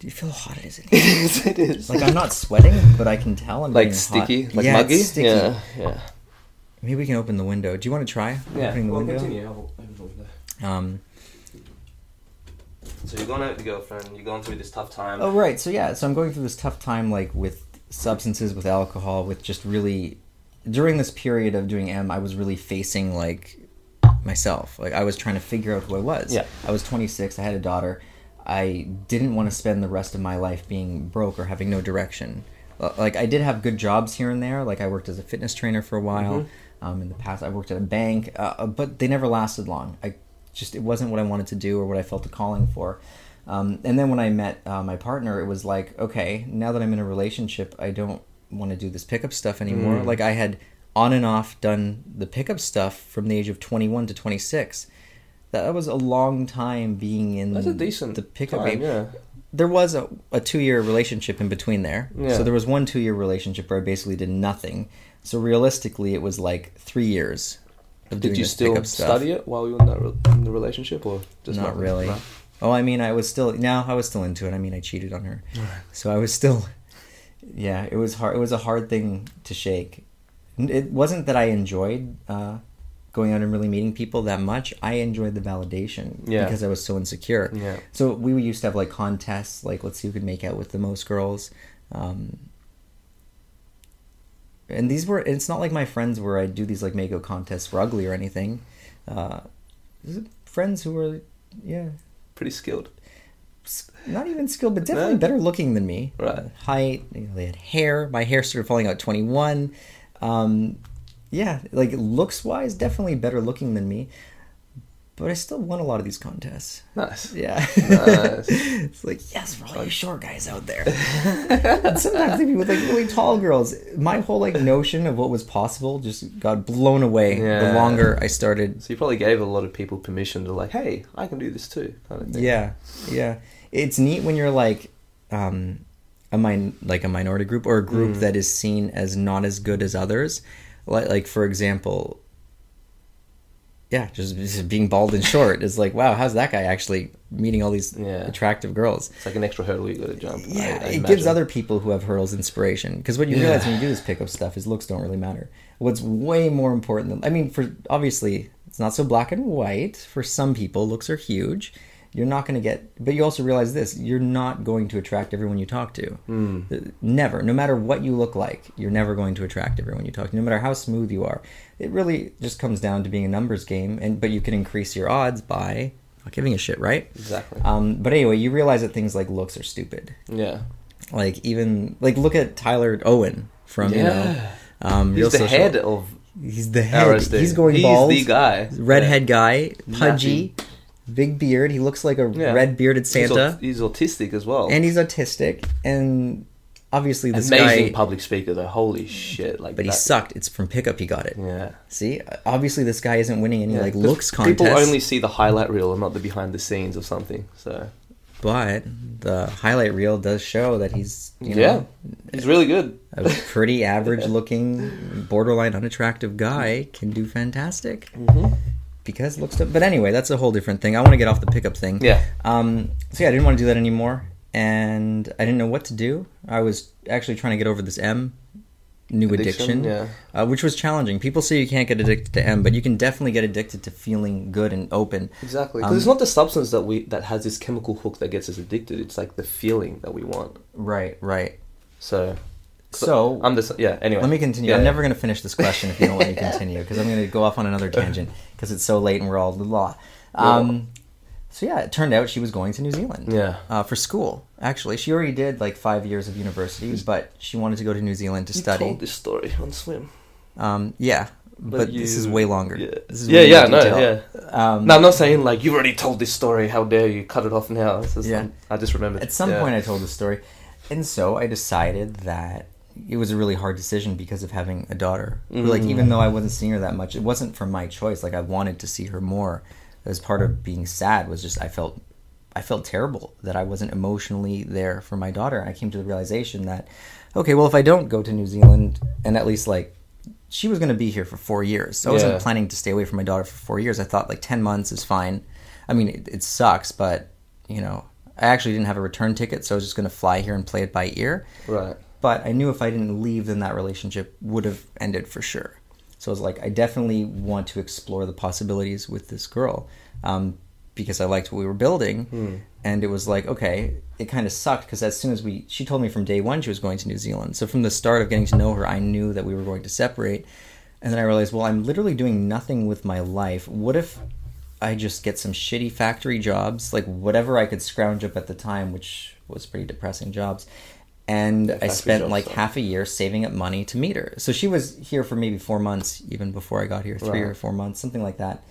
S2: Do you feel hot it is in here?
S1: it is. It is.
S2: Like I'm not sweating, but I can tell I'm
S1: like sticky,
S2: hot.
S1: like
S2: yeah,
S1: muggy.
S2: It's sticky.
S1: Yeah. Yeah.
S2: Maybe we can open the window. Do you want to try yeah. opening the
S1: Well,
S2: window?
S1: continue. I'll open the window.
S2: Um.
S1: So you're going out with your girlfriend. You're going through this tough time.
S2: Oh right. So yeah. So I'm going through this tough time, like with substances, with alcohol, with just really during this period of doing M, I was really facing like myself. Like I was trying to figure out who I was.
S1: Yeah.
S2: I was 26. I had a daughter. I didn't want to spend the rest of my life being broke or having no direction. Uh, Like I did have good jobs here and there. Like I worked as a fitness trainer for a while. Um, in the past, I worked at a bank, uh, but they never lasted long. I just it wasn't what I wanted to do or what I felt a calling for. Um, and then when I met uh, my partner, it was like, okay, now that I'm in a relationship, I don't want to do this pickup stuff anymore.
S1: Mm.
S2: Like I had on and off done the pickup stuff from the age of 21 to 26. That was a long time being in
S1: That's a decent
S2: the pickup
S1: time,
S2: game.
S1: Yeah.
S2: there was a, a two year relationship in between there.
S1: Yeah.
S2: So there was one two year relationship where I basically did nothing. So realistically, it was like three years.
S1: Did you still study it while you were in that re- in the relationship, or just
S2: not
S1: nothing?
S2: really.
S1: No?
S2: Oh, I mean, I was still now I was still into it. I mean, I cheated on her, so I was still. Yeah, it was hard. It was a hard thing to shake. It wasn't that I enjoyed uh, going out and really meeting people that much. I enjoyed the validation
S1: Yeah.
S2: because I was so insecure.
S1: Yeah.
S2: So we used to have like contests, like let's see who could make out with the most girls. Um, and these were. It's not like my friends where I do these like make out contests were ugly or anything. Uh, friends who were, yeah,
S1: Pretty skilled.
S2: not even skilled, but definitely
S1: No?
S2: better looking than me.
S1: Right.
S2: Height, you know, they had hair. My hair started falling out at 21. Um, yeah, like looks wise, definitely better looking than me. But I still won a lot of these contests.
S1: Nice.
S2: Yeah.
S1: Nice.
S2: it's like, yes, for all you short guys out there. sometimes they be with like really tall girls. My whole like notion of what was possible just got blown away
S1: yeah.
S2: the longer I started
S1: So you probably gave a lot of people permission to like, hey, I can do this too, kind of.
S2: Yeah, yeah. It's neat when you're like um, a min- like a minority group or a group
S1: Mm.
S2: that is seen as not as good as others. Like, like for example, yeah, just, just being bald and short is like, wow, how's that guy actually meeting all these
S1: Yeah.
S2: attractive girls?
S1: It's like an extra hurdle you got to jump.
S2: Yeah,
S1: I- I
S2: it gives other people who have hurdles inspiration. Because what you
S1: Yeah.
S2: realize when you do this pickup stuff is looks don't really matter. What's way more important than I mean, for obviously it's not so black and white. For some people, looks are huge. You're not going to get, but you also realize this: you're not going to attract everyone you talk to.
S1: Mm.
S2: Never, no matter what you look like, you're never going to attract everyone you talk to. No matter how smooth you are, it really just comes down to being a numbers game. And but you can increase your odds by not giving a shit, right?
S1: Exactly.
S2: Um, but anyway, you realize that things like looks are stupid
S1: yeah.
S2: like even like look at Tyler Owen from you know
S1: Yeah.
S2: um
S1: He's the
S2: Social-
S1: head of
S2: he's the head he's going
S1: He's
S2: bald
S1: the guy.
S2: redhead guy pudgy big beard he looks like a
S1: Yeah.
S2: red bearded
S1: He's,
S2: Santa
S1: he's autistic as well.
S2: and he's autistic and obviously this
S1: Amazing
S2: guy
S1: public speaker though. Holy shit! Like,
S2: but he
S1: that-
S2: sucked it's from pickup he got it
S1: Yeah.
S2: see obviously this guy isn't winning any
S1: Yeah,
S2: like
S1: 'cause
S2: looks contests
S1: People only see the highlight reel and not the behind the scenes of something. So
S2: but the highlight reel does show that he's you know
S1: yeah, he's really good.
S2: a pretty average looking, borderline unattractive guy can do fantastic.
S1: Mm-hmm.
S2: Because looks to, but anyway, that's a whole different thing. I want to get off the pickup thing.
S1: Yeah.
S2: Um. So yeah, I didn't want to do that anymore, and I didn't know what to do. I was actually trying to get over this M, new addiction,
S1: yeah.
S2: uh, which was challenging. People say you can't get addicted to M, but you can definitely get addicted to feeling good and open.
S1: Exactly, because
S2: Um,
S1: it's not the substance that we that has this chemical hook that gets us addicted. It's like the feeling that we want.
S2: Right. Right.
S1: So,
S2: So
S1: I'm just yeah. Anyway,
S2: Let me continue.
S1: Yeah,
S2: I'm
S1: yeah.
S2: never going to finish this question if you don't let me continue because I'm going to go off on another tangent because it's so late and we're all blah. Um, so yeah, it turned out she was going to New Zealand.
S1: Yeah.
S2: Uh, for school, actually, she already did like five years of university, but she wanted to go to New Zealand to
S1: You
S2: study.
S1: told this story on Swim.
S2: Um, yeah, but, this is way longer.
S1: Yeah,
S2: This is
S1: yeah, yeah, no,
S2: detail.
S1: yeah.
S2: Um,
S1: No, I'm not saying like you already told this story. How dare you cut it off now? Just,
S2: Yeah.
S1: I just remembered.
S2: At some
S1: Yeah.
S2: point, I told the story, and so I decided that it was a really hard decision because of having a daughter. Like,
S1: Mhm.
S2: even though I wasn't seeing her that much, it wasn't from my choice. Like, I wanted to see her more. As part of being sad was just I felt, I felt terrible that I wasn't emotionally there for my daughter. And I came to the realization that, okay, well, if I don't go to New Zealand and at least like. She was going to be here for four years, so I wasn't planning to stay away from my daughter for four years. I thought like ten months is fine. I mean, it, it sucks, but you know, I actually didn't have a return ticket, so I was just going to fly here and play it by ear.
S1: right.
S2: But I knew if I didn't leave, then that relationship would have ended for sure. So I was like, I definitely want to explore the possibilities with this girl um, because I liked what we were building.
S1: Hmm.
S2: And it was like, okay, it kind of sucked because as soon as we, she told me from day one she was going to New Zealand. So from the start of getting to know her, I knew that we were going to separate. And then I realized, well, I'm literally doing nothing with my life. What if I just get some shitty factory jobs, like whatever I could scrounge up at the time, which was pretty depressing jobs. And I spent like half a year saving up money to meet her. So she was here for maybe four months, even before I got here, three or four months, something like that.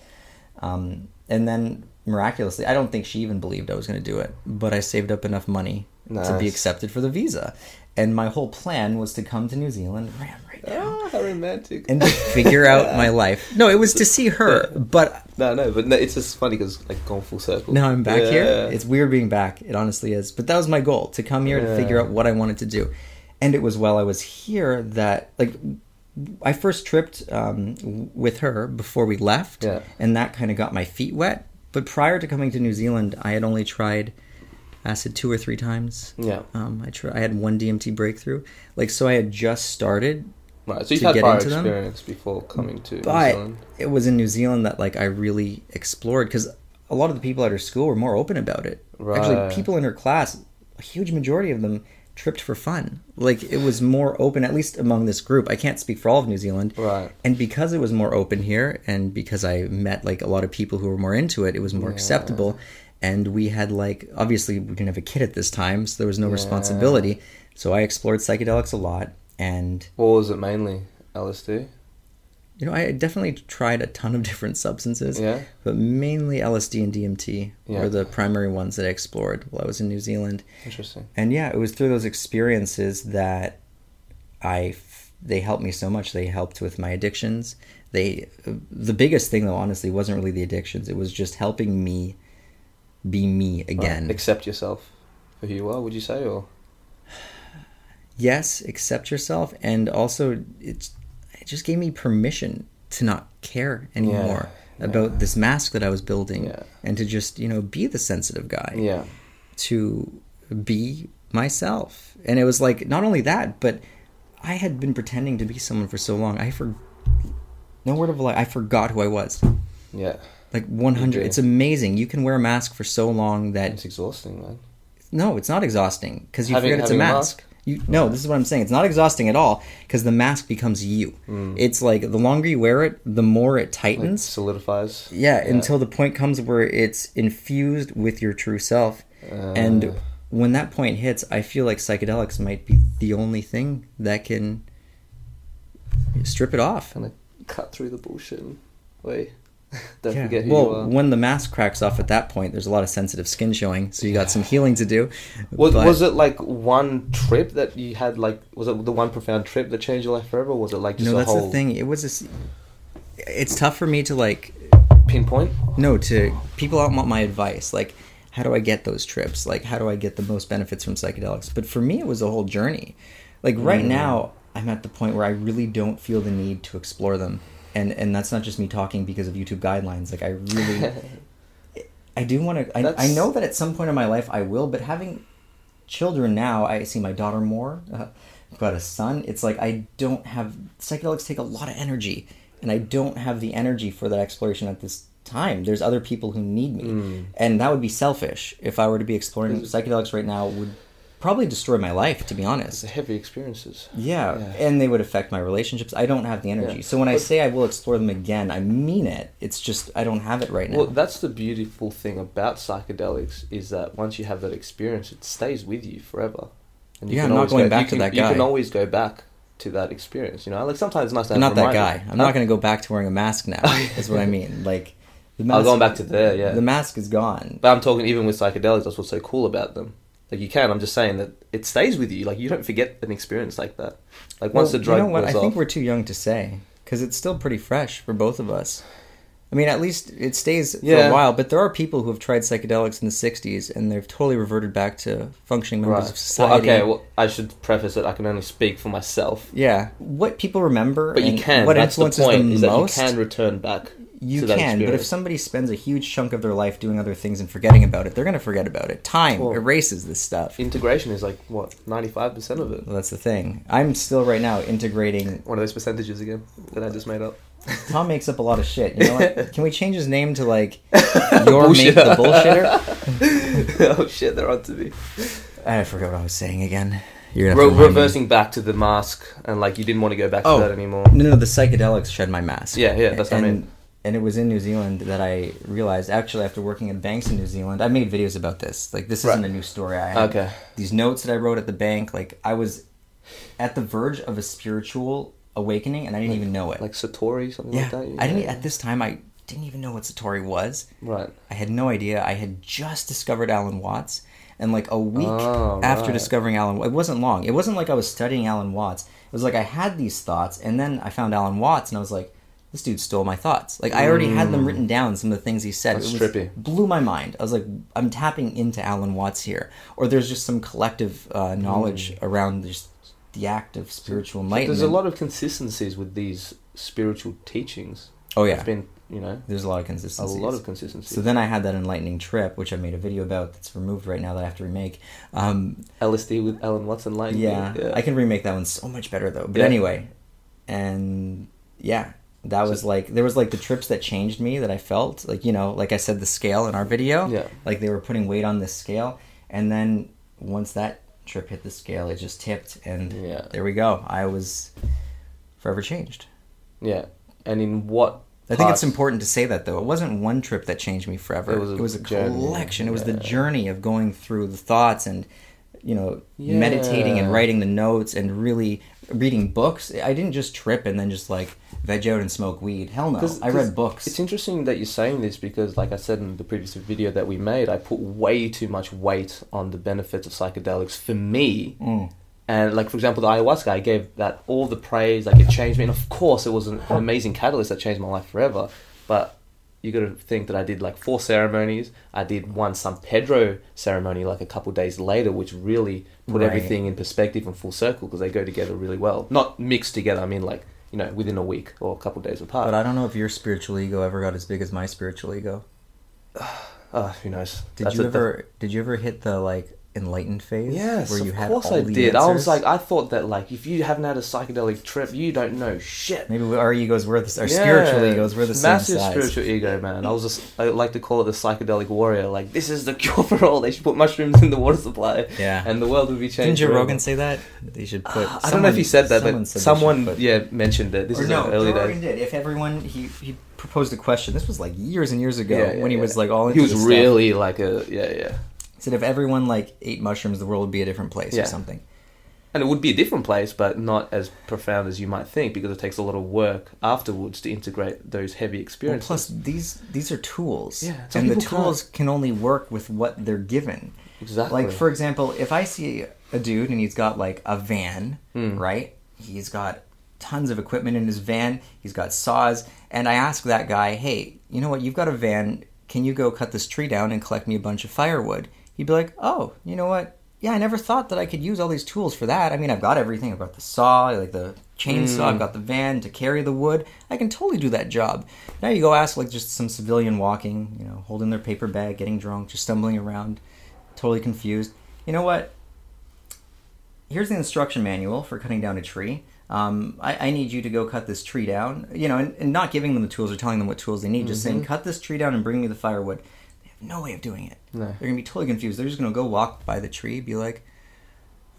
S2: Um, and then miraculously, I don't think she even believed I was going to do it, but I saved up enough money to be accepted for the visa. And my whole plan was to come to New Zealand right, right now
S1: Ah, how romantic.
S2: and to figure out my life. No, it was to see her, but
S1: no, no, but no, it's just funny because like gone full circle.
S2: now I'm back here. It's weird being back. It honestly is. But that was my goal to come here to figure out what I wanted to do. And it was while I was here that like I first tripped um, with her before we left,
S1: Yeah.
S2: and that kind of got my feet wet. But prior to coming to New Zealand, I had only tried acid two or three times.
S1: Yeah.
S2: Um, I try, I had one DMT breakthrough. Like so, I had just started,
S1: Right. So
S2: to
S1: had
S2: get
S1: prior
S2: into them.
S1: experience before coming to New
S2: but
S1: Zealand.
S2: it was in New Zealand that like I really explored because a lot of the people at her school were more open about it.
S1: Right.
S2: Actually, people in her class, a huge majority of them tripped for fun. Like it was more open, at least among this group. I can't speak for all of New Zealand.
S1: Right.
S2: And because it was more open here, and because I met like a lot of people who were more into it, it was more
S1: Yeah.
S2: acceptable. And we had like obviously we didn't have a kid at this time, so there was no
S1: Yeah.
S2: responsibility. So I explored psychedelics a lot, and
S1: What was it mainly? LSD.
S2: you know I definitely tried a ton of different substances
S1: Yeah.
S2: but mainly LSD and DMT
S1: Yeah.
S2: were the primary ones that I explored while I was in New Zealand.
S1: Interesting.
S2: And yeah, it was through those experiences that I f- they helped me so much. They helped with my addictions. They uh, the biggest thing though honestly wasn't really the addictions. It was just helping me be me again.
S1: Right. Accept yourself for who you are. Would you say, or
S2: yes, accept yourself and also it's it just gave me permission to not care anymore
S1: Yeah,
S2: about
S1: yeah.
S2: this mask that I was building
S1: Yeah.
S2: and to just, you know, be the sensitive guy.
S1: yeah,
S2: to be myself. And it was like not only that, but I had been pretending to be someone for so long. I for no word of a lie, I forgot who I was.
S1: yeah.
S2: Like 100.
S1: Okay.
S2: It's amazing. You can wear a mask for so long that
S1: It's exhausting, man.
S2: no, it's not exhausting because you
S1: Having-
S2: forget it's a
S1: having a
S2: mask.
S1: mask?
S2: You no, this is what I'm saying. It's not exhausting at all because the mask becomes you.
S1: Mm.
S2: It's like the longer you wear it, the more it
S1: Like
S2: tightens.
S1: solidifies.
S2: Yeah, until the point comes where it's infused with your true self. and
S1: Uh,
S2: when that point hits, I feel like psychedelics might be the only thing that can strip it off.
S1: kind of cut through the bullshit. And, wait, don't
S2: Yeah.
S1: forget
S2: Well, when the mask cracks off at that point, there's a lot of sensitive skin showing, so you got some healing to do.
S1: Was,
S2: but-
S1: was it like one trip that you had? Like, was it the one profound trip that changed your life forever? Or was it like just
S2: no,
S1: a
S2: that's
S1: whole
S2: the thing. It was a. It's tough for me to like
S1: pinpoint?
S2: no to people out want my advice like how do i get those trips like how do i get the most benefits from psychedelics but for me it was a whole journey like right
S1: Mm.
S2: now i'm at the point where i really don't feel the need to explore them and and that's not just me talking because of youtube guidelines like i really i do want to I, I know that at some point in my life i will but having children now i see my daughter more uh, got a son it's like i don't have psychedelics take a lot of energy and i don't have the energy for that exploration at this time there's other people who need me
S1: Mm.
S2: and that would be selfish if i were to be exploring psychedelics right now would probably destroy my life to be honest
S1: heavy experiences.
S2: yeah,
S1: Yeah.
S2: and they would affect my relationships i don't have the energy
S1: Yeah.
S2: so when i say i will explore them again i mean it it's just i don't have it right now
S1: Well, that's the beautiful thing about psychedelics is that once you have that experience, it stays with you forever. And
S2: Yeah, I'm not going
S1: go-
S2: back
S1: you
S2: to
S1: can,
S2: that
S1: You can always go back to that experience. You know, like sometimes it's nice to
S2: i'm
S1: have
S2: not that guy i'm not going to go back to wearing a mask now is what i mean like the
S1: Oh, going back to there, yeah.
S2: the mask is gone
S1: But I'm talking even with psychedelics. That's what's so cool about them. Like you can. I'm just saying that it stays with you. Like you don't forget an experience like that. Like once
S2: Well,
S1: the drug
S2: you know what? I think we're too young to say because it's still pretty fresh for both of us. I mean, at least it stays for a while. But there are people who have tried psychedelics in the '60s and they've totally reverted back to functioning members
S1: Right.
S2: of society.
S1: Well, okay. Well, I should preface it. I can only speak for myself.
S2: yeah, what people remember,
S1: But you can.
S2: What
S1: That's the point. that
S2: most?
S1: you can return back.
S2: You
S1: to
S2: can, but if somebody spends a huge chunk of their life doing other things and forgetting about it, they're going to forget about it. Time
S1: Well-
S2: erases this stuff.
S1: Integration is like what ninety five percent of it.
S2: Well, that's the thing. I'm still right now integrating.
S1: One of those percentages again that I just made up.
S2: Tom makes up a lot of shit. You know what? Can we change his name to like your mate the bullshitter?
S1: oh shit, they're on to me.
S2: I forgot what I was saying again. You're
S1: Re-
S2: to remind me.
S1: reversing back to the mask and like you didn't want to go back to
S2: Oh.
S1: that anymore.
S2: No, no, the psychedelics shed my mask.
S1: Yeah, yeah, that's what I mean.
S2: And it was in New Zealand that I realized. Actually, after working at banks in New Zealand, I made videos about this. Like, this isn't a new story. I had
S1: Okay.
S2: these notes that I wrote at the bank. Like, I was at the verge of a spiritual awakening, and I didn't even know it.
S1: Like Satori, something
S2: yeah,
S1: like that. Yeah.
S2: I didn't. At this time, I didn't even know what Satori was.
S1: Right.
S2: I had no idea. I had just discovered Alan Watts. And like a week
S1: Oh,
S2: after
S1: right.
S2: discovering Alan, it wasn't long. It wasn't like I was studying Alan Watts. It was like I had these thoughts, and then I found Alan Watts, and I was like, this dude stole my thoughts. Like I already had them written down. Some of the things he said.
S1: That's
S2: it was,
S1: trippy.
S2: blew my mind. I was like, I'm tapping into Alan Watts here, or there's just some collective uh, knowledge around just the act of spiritual enlightenment.
S1: There's a lot of consistencies with these spiritual teachings.
S2: Oh
S1: It's
S2: yeah,
S1: been you know
S2: there's a lot of
S1: consistency.
S2: a
S1: lot of consistency.
S2: So then I had that enlightening trip, which I made a video about. That's removed right now that I have to remake. Um,
S1: LSD with Alan Watson, like
S2: yeah, I can remake that one so much better though. But
S1: Yeah.
S2: anyway, and yeah, that was like there was like the trips that changed me that I felt like you know like I said the scale in our video.
S1: Yeah.
S2: like they were putting weight on this scale, and then once that trip hit the scale, it just tipped, and
S1: Yeah.
S2: there we go. I was forever changed.
S1: Yeah, and in what?
S2: I think it's important to say that though. It wasn't one trip that changed me forever.
S1: It
S2: It
S1: was
S2: was
S1: a
S2: a, collection. It was the journey of going through the thoughts and you know meditating and writing the notes and really reading books. I didn't just trip and then just like veg out and smoke weed. Hell no.
S1: 'Cause-
S2: I
S1: 'cause
S2: read books.
S1: It's interesting that you're saying this because, like I said in the previous video that we made, I put way too much weight on the benefits of psychedelics for me.
S2: Mm.
S1: And like for example, the ayahuasca, I gave that all the praise. Like it changed me, and of course, it was an, an amazing catalyst that changed my life forever. But you got to think that I did like four ceremonies. I did one San Pedro ceremony like a couple days later, which really put
S2: Right.
S1: everything in perspective and full circle because they go together really well. Not mixed together. I mean, like you know, within a week or a couple days apart.
S2: but I don't know if your spiritual ego ever got as big as my spiritual ego.
S1: Oh, who knows?
S2: Did
S1: That's
S2: you
S1: a-
S2: ever did you ever hit the like enlightened phase?
S1: Yes,
S2: where you
S1: of
S2: had
S1: course
S2: all
S1: I
S2: the
S1: did. I was
S2: answers?
S1: like, I thought that like if you haven't had a psychedelic trip, you don't know shit.
S2: maybe our egos were the our
S1: Yeah,
S2: spiritual egos were the
S1: massive
S2: same size.
S1: spiritual ego, man. I was just I like to call it the psychedelic warrior. Like this is the cure for all. They should put mushrooms in the water supply,
S2: Yeah.
S1: and the world would be changed.
S2: Didn't Joe
S1: forever.
S2: Rogan say that? They should put.
S1: I don't know if he said that,
S2: someone
S1: but
S2: said they
S1: someone
S2: put-
S1: yeah mentioned it. This
S2: or
S1: is
S2: no,
S1: in early
S2: Joe Rogan
S1: days.
S2: did. If everyone, he he proposed a question. This was like years and years ago
S1: Yeah, yeah,
S2: when he
S1: yeah.
S2: was like all into
S1: He was
S2: this stuff.
S1: really like a yeah yeah,
S2: He said if everyone like ate mushrooms, the world would be a different place
S1: Yeah.
S2: or something.
S1: and it would be a different place, but not as profound as you might think because it takes a lot of work afterwards to integrate those heavy
S2: Well,
S1: experiences.
S2: plus these these are tools,
S1: Yeah, some
S2: and the
S1: people can't-
S2: tools can only work with what they're given.
S1: exactly.
S2: Like for example, if I see a dude and he's got like a van,
S1: Hmm.
S2: right? He's got tons of equipment in his van. He's got saws, and I ask that guy, "Hey, you know what? You've got a van. Can you go cut this tree down and collect me a bunch of firewood?" He'd be like, "Oh, you know what? Yeah, I never thought that I could use all these tools for that. I mean, I've got everything. I've got the saw, like the chainsaw. I've got the van to carry the wood. I can totally do that job." Now you go ask like just some civilian walking, you know, holding their paper bag, getting drunk, just stumbling around, totally confused. You know what? here's the instruction manual for cutting down a tree. Um, I, I need you to go cut this tree down. You know, and, and not giving them the tools or telling them what tools they need, just saying, cut this tree down and bring me the firewood. No way of doing it.
S1: No.
S2: They're going to be totally confused. They're just going to go walk by the tree, be like,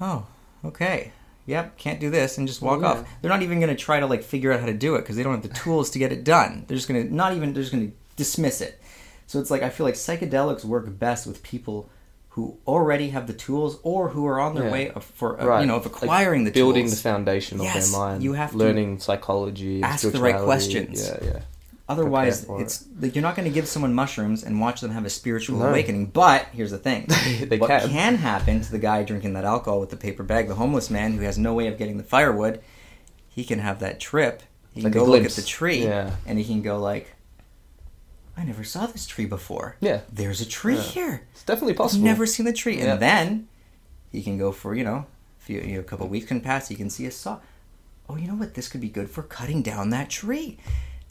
S2: oh, okay. Yep, can't do this, and just walk
S1: Yeah.
S2: off. They're not even going to try to like figure out how to do it because they don't have the tools to get it done. They're just going to not even. They're just going to dismiss it. So it's like I feel like psychedelics work best with people who already have the tools or who are on their
S1: Yeah.
S2: way of, for uh,
S1: right.
S2: you know of
S1: Like
S2: acquiring the
S1: building
S2: tools.
S1: the foundation of their mind.
S2: you have to
S1: learning psychology,
S2: ask the right questions.
S1: Yeah, yeah.
S2: Otherwise, it's like you're not going to give someone mushrooms and watch them have a spiritual
S1: No.
S2: awakening. But here's the thing: what
S1: can.
S2: can happen to the guy drinking that alcohol with the paper bag, the homeless man who has no way of getting the firewood, he can have that trip. He can
S1: Like a
S2: go look at the tree,
S1: Yeah.
S2: and he can go like, "I never saw this tree before.
S1: Yeah.
S2: there's a tree
S1: Yeah.
S2: here.
S1: It's definitely
S2: I've
S1: possible.
S2: never seen the tree."
S1: Yeah.
S2: And then he can go for you know, a few, you know, a couple weeks can pass. He can see a saw. Oh, you know what? This could be good for cutting down that tree.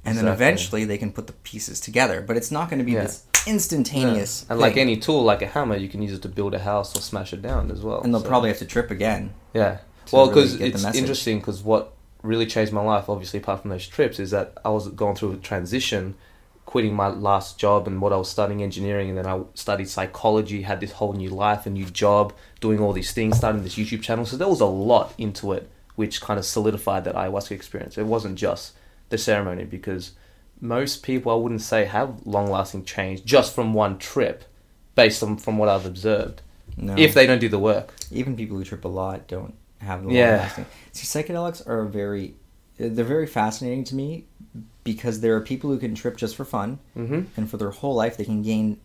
S2: And then eventually they can put the pieces together, but it's not going to be
S1: Yeah.
S2: this instantaneous.
S1: And like
S2: thing.
S1: any tool, like a hammer, you can use it to build a house or smash it down as well.
S2: and they'll
S1: So-
S2: probably have to trip again.
S1: Yeah. Well, because
S2: the
S1: it's interesting. Because what really changed my life, obviously, apart from those trips, is that I was going through a transition, quitting my last job and what I was studying engineering, and then I studied psychology, had this whole new life, a new job, doing all these things, starting this YouTube channel. So there was a lot into it, which kind of solidified that ayahuasca experience. It wasn't just the ceremony, because most people, I wouldn't say, have long-lasting change just from one trip, based on from what I've observed.
S2: No.
S1: If they don't do the work.
S2: even people who trip a lot don't have the
S1: Yeah.
S2: long lasting. See, psychedelics are very, they're very fascinating to me because there are people who can trip just for fun,
S1: hmm
S2: and for their whole life they can gain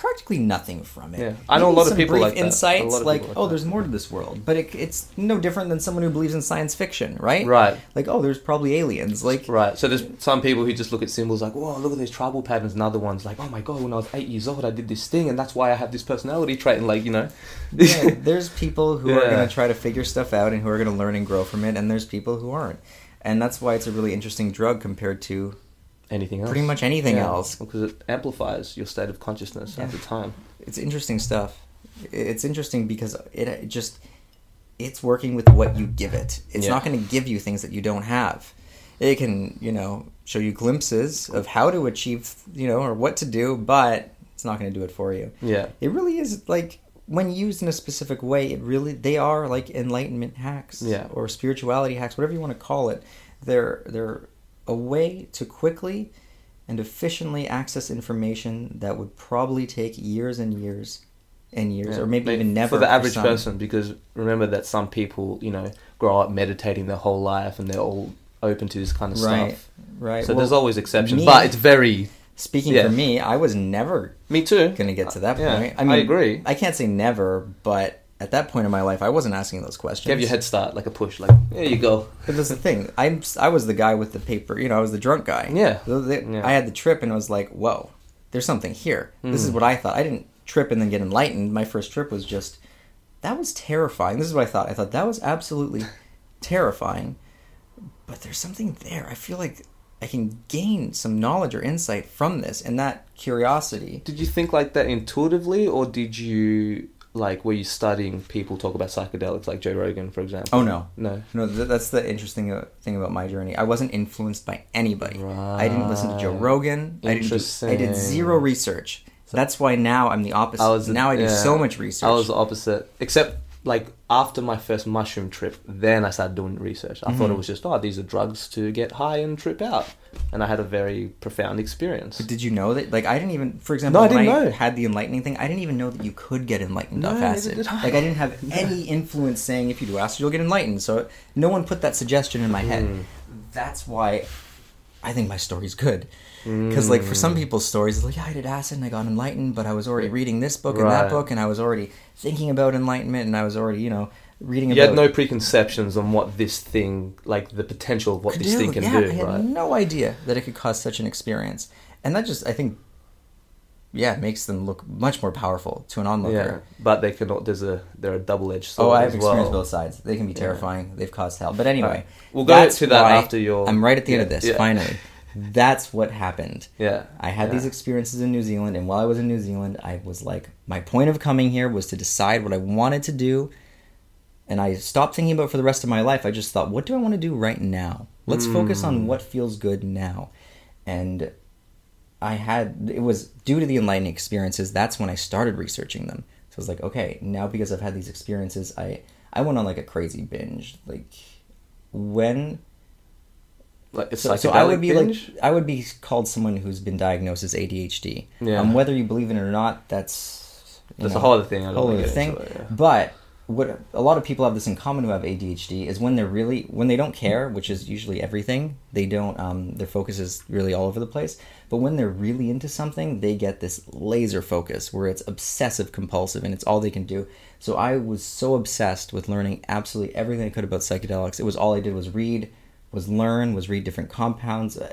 S2: practically nothing from it.
S1: Yeah. I know a lot of people
S2: brief
S1: like
S2: insights, like
S1: like
S2: oh,
S1: that.
S2: there's more to this world, but it, it's no different than someone who believes in science fiction, right?
S1: Right.
S2: Like oh, there's probably aliens. Like
S1: Right. So there's some people who just look at symbols like, whoa, look at these tribal patterns, and other ones like, oh my god, when I was eight years old, I did this thing, and that's why I have this personality trait, and like, you know.
S2: yeah, there's people who are going to try to figure stuff out and who are going to learn and grow from it, and there's people who aren't. And that's why it's a really interesting drug compared to
S1: Anything else?
S2: pretty much anything
S1: Yeah.
S2: else.
S1: Because it amplifies your state of consciousness at the time.
S2: It's interesting stuff. It's interesting because it, it just it's working with what you give it. It's
S1: Yeah.
S2: not going to give you things that you don't have. It can, you know, show you glimpses of how to achieve, you know, or what to do, but it's not going to do it for you.
S1: Yeah.
S2: It really is like when used in a specific way, it really they are like enlightenment hacks,
S1: Yeah.
S2: or spirituality hacks, whatever you want to call it. They're they're a way to quickly and efficiently access information that would probably take years and years and years,
S1: Yeah.
S2: or maybe
S1: May-
S2: even never
S1: for the average
S2: some.
S1: person. Because remember that some people, you know, grow up meditating their whole life, and they're all open to this kind of
S2: Right,
S1: stuff.
S2: right.
S1: So
S2: Well,
S1: there's always exceptions,
S2: me-
S1: but it's very.
S2: Speaking
S1: yeah.
S2: for me, I was never
S1: Me too.
S2: going to get to that
S1: Yeah,
S2: point.
S1: I
S2: mean, I
S1: agree.
S2: I can't say never, but at that point in my life, I wasn't asking those questions.
S1: Give your head start like a push, like there you go.
S2: But that's the thing. I'm I was the guy with the paper. You know, I was the drunk guy.
S1: Yeah.
S2: The- the-
S1: Yeah.
S2: I had the trip and I was like, whoa, there's something here. This is
S1: Mm.
S2: what I thought. I didn't trip and then get enlightened. My first trip was just that was terrifying. This is what I thought. I thought that was absolutely terrifying. But there's something there. I feel like I can gain some knowledge or insight from this, and that curiosity.
S1: Did you think like that intuitively, or did you like were you studying people talk about psychedelics, like Joe Rogan, for example?
S2: Oh no,
S1: no.
S2: No, th- that's the interesting uh, thing about my journey. I wasn't influenced by anybody. I didn't listen to Joe
S1: Right.
S2: Rogan. I didn't. I did zero research. That's why now I'm the opposite.
S1: I was
S2: now I do
S1: yeah.
S2: so much research.
S1: I was the opposite, except like after my first mushroom trip, then I started doing research. I thought
S2: Mhm.
S1: it was just oh these are drugs to get high and trip out, and I had a very profound experience.
S2: But did you know that? Like, I didn't even. For example,
S1: No, I
S2: when
S1: didn't
S2: I
S1: know.
S2: had the enlightening thing, I didn't even know that you could get enlightened
S1: No,
S2: off acid.
S1: did I.
S2: Like, I didn't have any influence saying if you do acid, you'll get enlightened. So no one put that suggestion in my head.
S1: Mm.
S2: That's why I think my story's good. Because like for
S1: Mm.
S2: some people's stories, it's like yeah, I did acid and I got enlightened, but I was already reading this book and that book, and I was already thinking about enlightenment, and I was already you know reading
S1: You
S2: about.
S1: had no preconceptions on what this thing, like the potential of what
S2: could
S1: this
S2: do.
S1: thing can
S2: yeah,
S1: do,
S2: I had
S1: right?
S2: no idea that it could cause such an experience, and that just I think, yeah, it makes them look much more powerful to an onlooker.
S1: Yeah, but they can. There's a they're a double edged sword.
S2: Oh, I have experienced
S1: well.
S2: both sides. They can be
S1: Yeah.
S2: terrifying. They've caused hell. But anyway,
S1: Right. We'll go to that after your-
S2: I'm right at the end of this.
S1: yeah.
S2: Finally, that's what happened.
S1: Yeah,
S2: I had
S1: yeah.
S2: these experiences in New Zealand, and while I was in New Zealand, I was like, my point of coming here was to decide what I wanted to do, and I stopped thinking about it for the rest of my life. I just thought, what do I want to do right now? Let's focus on
S1: Mm.
S2: what feels good now. And I had it was due to the enlightening experiences. That's when I started researching them. So I was like, okay, now because I've had these experiences, I I went on like a crazy binge. Like when
S1: like
S2: so, so I would be
S1: binge?
S2: like I would be called someone who's been diagnosed as ADHD.
S1: Yeah.
S2: Um, whether you believe in it or not, that's
S1: That's
S2: know,
S1: a whole other thing. I don't
S2: whole other thing.
S1: it, yeah.
S2: But what a lot of people have this in common who have ADHD is when they're really when they don't care, which is usually everything. They don't. Um, their focus is really all over the place. But when they're really into something, they get this laser focus where it's obsessive compulsive and it's all they can do. So I was so obsessed with learning absolutely everything I could about psychedelics. It was all I did was read, was learn, was read different compounds. Uh,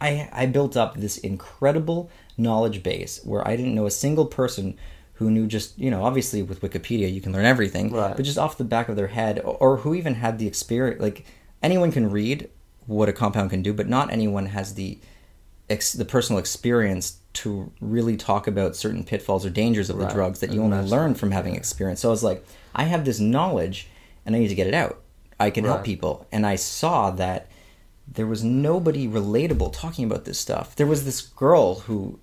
S2: I I built up this incredible knowledge base where I didn't know a single person who knew just you know obviously with Wikipedia you can learn everything,
S1: Right.
S2: but just off the back of their head or, or who even had the experience. Like anyone can read what a compound can do, but not anyone has the ex, the personal experience to really talk about certain pitfalls or dangers of the
S1: Right.
S2: drugs that you only learn from having experience. So I was like, I have this knowledge and I need to get it out. I can help people, and I saw that there was nobody relatable talking about this stuff. There was this girl who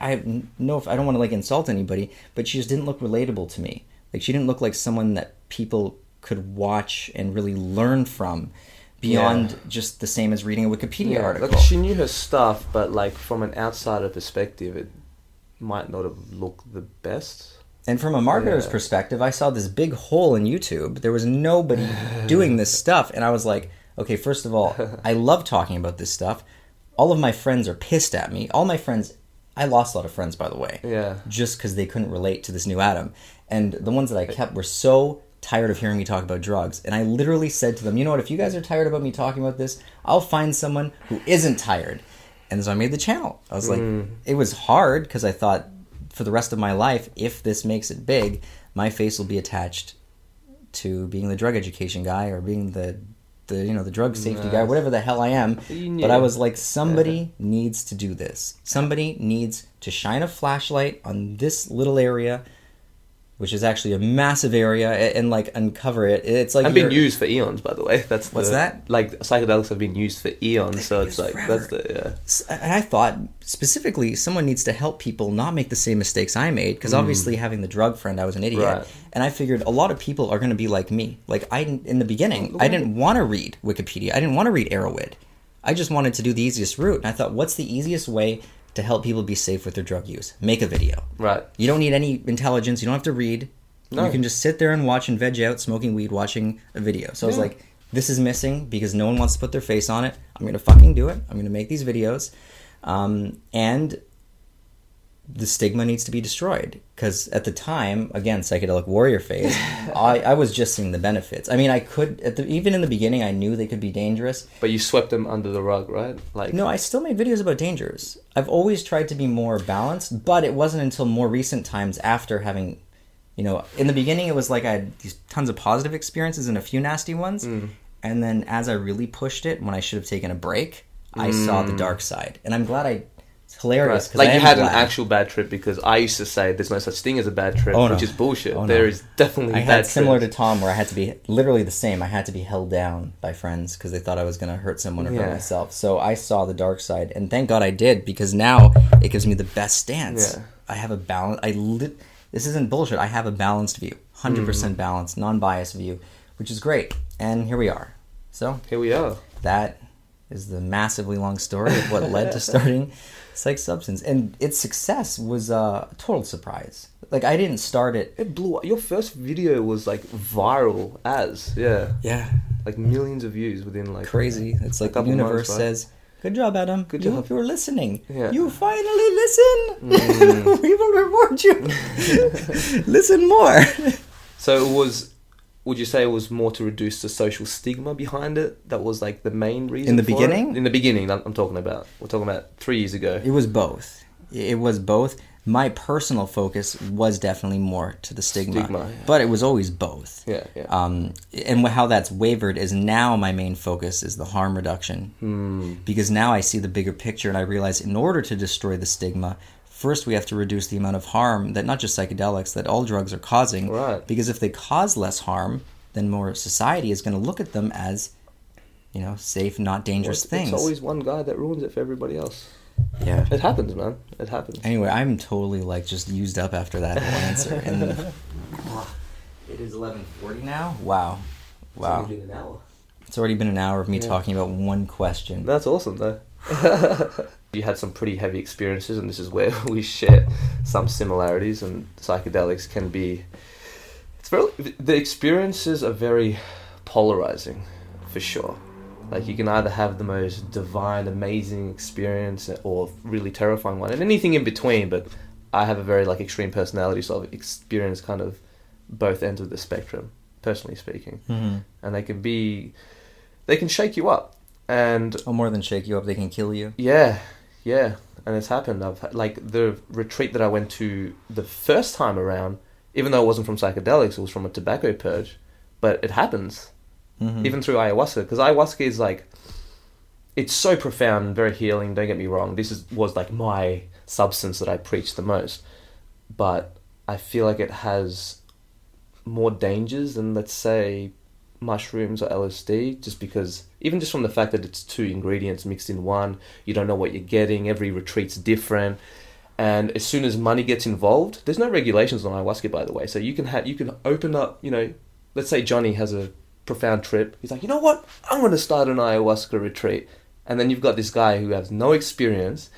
S2: I know if I don't want to like insult anybody, but she just didn't look relatable to me. Like she didn't look like someone that people could watch and really learn from beyond
S1: Yeah.
S2: just the same as reading a Wikipedia
S1: Yeah,
S2: article.
S1: like she knew her stuff, but like from an outsider perspective, it might not have looked the best.
S2: And from a marketer's
S1: Yeah.
S2: perspective, I saw this big hole in YouTube. There was nobody doing this stuff. And I was like, okay, first of all, I love talking about this stuff. All of my friends are pissed at me. All my friends I lost a lot of friends, by the way.
S1: Yeah.
S2: Just because they couldn't relate to this new Adam. And the ones that I kept were so tired of hearing me talk about drugs. And I literally said to them, you know what, if you guys are tired about me talking about this, I'll find someone who isn't tired. And so I made the channel. I was like, mm. it was hard because I thought for the rest of my life, if this makes it big, my face will be attached to being the drug education guy or being the the you know the drug safety guy, whatever the hell I am. But I was like, somebody needs to do this. Somebody needs to shine a flashlight on this little area, which is actually a massive area, a- and, like uncover it. It's like
S1: and been used for eons, by the way. That's
S2: What's
S1: the-
S2: that?
S1: Like psychedelics have been used for eons, so it's like
S2: forever.
S1: that's the yeah.
S2: And I thought specifically someone needs to help people not make the same mistakes I made because obviously having the drug friend I was an idiot
S1: Mm. Right.
S2: and I figured a lot of people are going to be like me like I in the beginning I didn't want to read Wikipedia I didn't want to read Erowid I just wanted to do the easiest route and I thought what's the easiest way to help people be safe with their drug use. Make a video.
S1: Right.
S2: you don't need any intelligence. You don't have to read.
S1: No.
S2: you can just sit there and watch and veg out smoking weed watching a video. So I was like this is missing because no one wants to put their face on it. I'm gonna fucking do it. I'm gonna make these videos. Um, and the stigma needs to be destroyed. Because at the time again psychedelic warrior phase I, I was just seeing the benefits. I mean i could at the, even in the beginning i knew they could be dangerous.
S1: But you swept them under the rug, right? Like
S2: no i still made videos about dangers. I've always tried to be more balanced but it wasn't until more recent times after having you know in the beginning it was like i had these tons of positive experiences and a few nasty ones.
S1: Mm.
S2: and then as i really pushed it when i should have taken a break i saw the dark side. And i'm glad i hilarious
S1: Mm. Right. Like you had an
S2: glad.
S1: actual bad trip because I used to say there's no such thing as a bad trip,
S2: Oh, no.
S1: which is bullshit.
S2: Oh, no.
S1: There is definitely
S2: I
S1: bad
S2: had similar to. Tom, where I had to be literally the same. I had to be held down by friends because they thought I was going to hurt someone or hurt myself. So I saw the dark side, and thank God I did because now it gives me the best stance.
S1: Yeah.
S2: I have a balance. I lit. This isn't bullshit. I have a balanced view, 100
S1: Mm-hmm.
S2: percent balanced, non-biased view, which is great. And here we are. So
S1: Here we are.
S2: that is the massively long story of what led to starting PsychedSubstance, and its success was uh, a total surprise. Like I didn't start it.
S1: It blew up. Your first video was like viral as yeah,
S2: Yeah,
S1: like millions of views within like
S2: crazy. It's like the universe
S1: months, right?
S2: says, "Good job, Adam.
S1: Good
S2: you,
S1: job."
S2: You were listening.
S1: Yeah.
S2: You finally listen.
S1: Mm.
S2: we will reward you. Listen more."
S1: So it was. Would you say it was more to reduce the social stigma behind it? That was like the main reason.
S2: In the
S1: for it?
S2: beginning?
S1: In the beginning, I'm I'm talking about. We're talking about three years ago.
S2: It was both. It was both. My personal focus was definitely more to the stigma,
S1: Stigma, yeah.
S2: but it was always both.
S1: Yeah, yeah.
S2: Um, and how that's wavered is now my main focus is the harm reduction.
S1: Hmm.
S2: Because now I see the bigger picture and I realize in order to destroy the stigma, first we have to reduce the amount of harm that not just psychedelics, that all drugs are causing.
S1: Right.
S2: Because if they cause less harm, then more society is going to look at them as, you know, safe, not dangerous
S1: It's-
S2: things.
S1: It's always one guy that ruins it for everybody else.
S2: yeah.
S1: It happens, man. It happens.
S2: Anyway, I'm totally like just used up after that whole answer. And it is 11:40 now. Wow, wow.
S1: It's only been an hour.
S2: It's already been an hour of me
S1: Yeah.
S2: talking about one question.
S1: That's awesome, though. you had some pretty heavy experiences, and this is where we share some similarities. And psychedelics can be. It's very. The experiences are very polarizing, for sure. Like you can either have the most divine, amazing experience, or really terrifying one, and anything in between. But I have a very like extreme personality, so I've experienced kind of both ends of the spectrum, personally speaking,
S2: hmm
S1: and they can be, they can shake you up, and
S2: Oh, more than shake you up, they can kill you.
S1: yeah, yeah, and it's happened. I've like the retreat that I went to the first time around, even though it wasn't from psychedelics, it was from a tobacco purge, but it happens
S2: Mhm.
S1: even through ayahuasca because ayahuasca is like, it's so profound and very healing. Don't get me wrong. This is was like my substance that I preach the most, but I feel like it has more dangers than let's say mushrooms or LSD just because even just from the fact that it's two ingredients mixed in one you don't know what you're getting every retreat's different. And as soon as money gets involved there's no regulations on ayahuasca by the way. So you can have you can open up you know let's say Johnny has a profound trip. He's like you know what? I'm going to start an ayahuasca retreat. And then you've got this guy who has no experience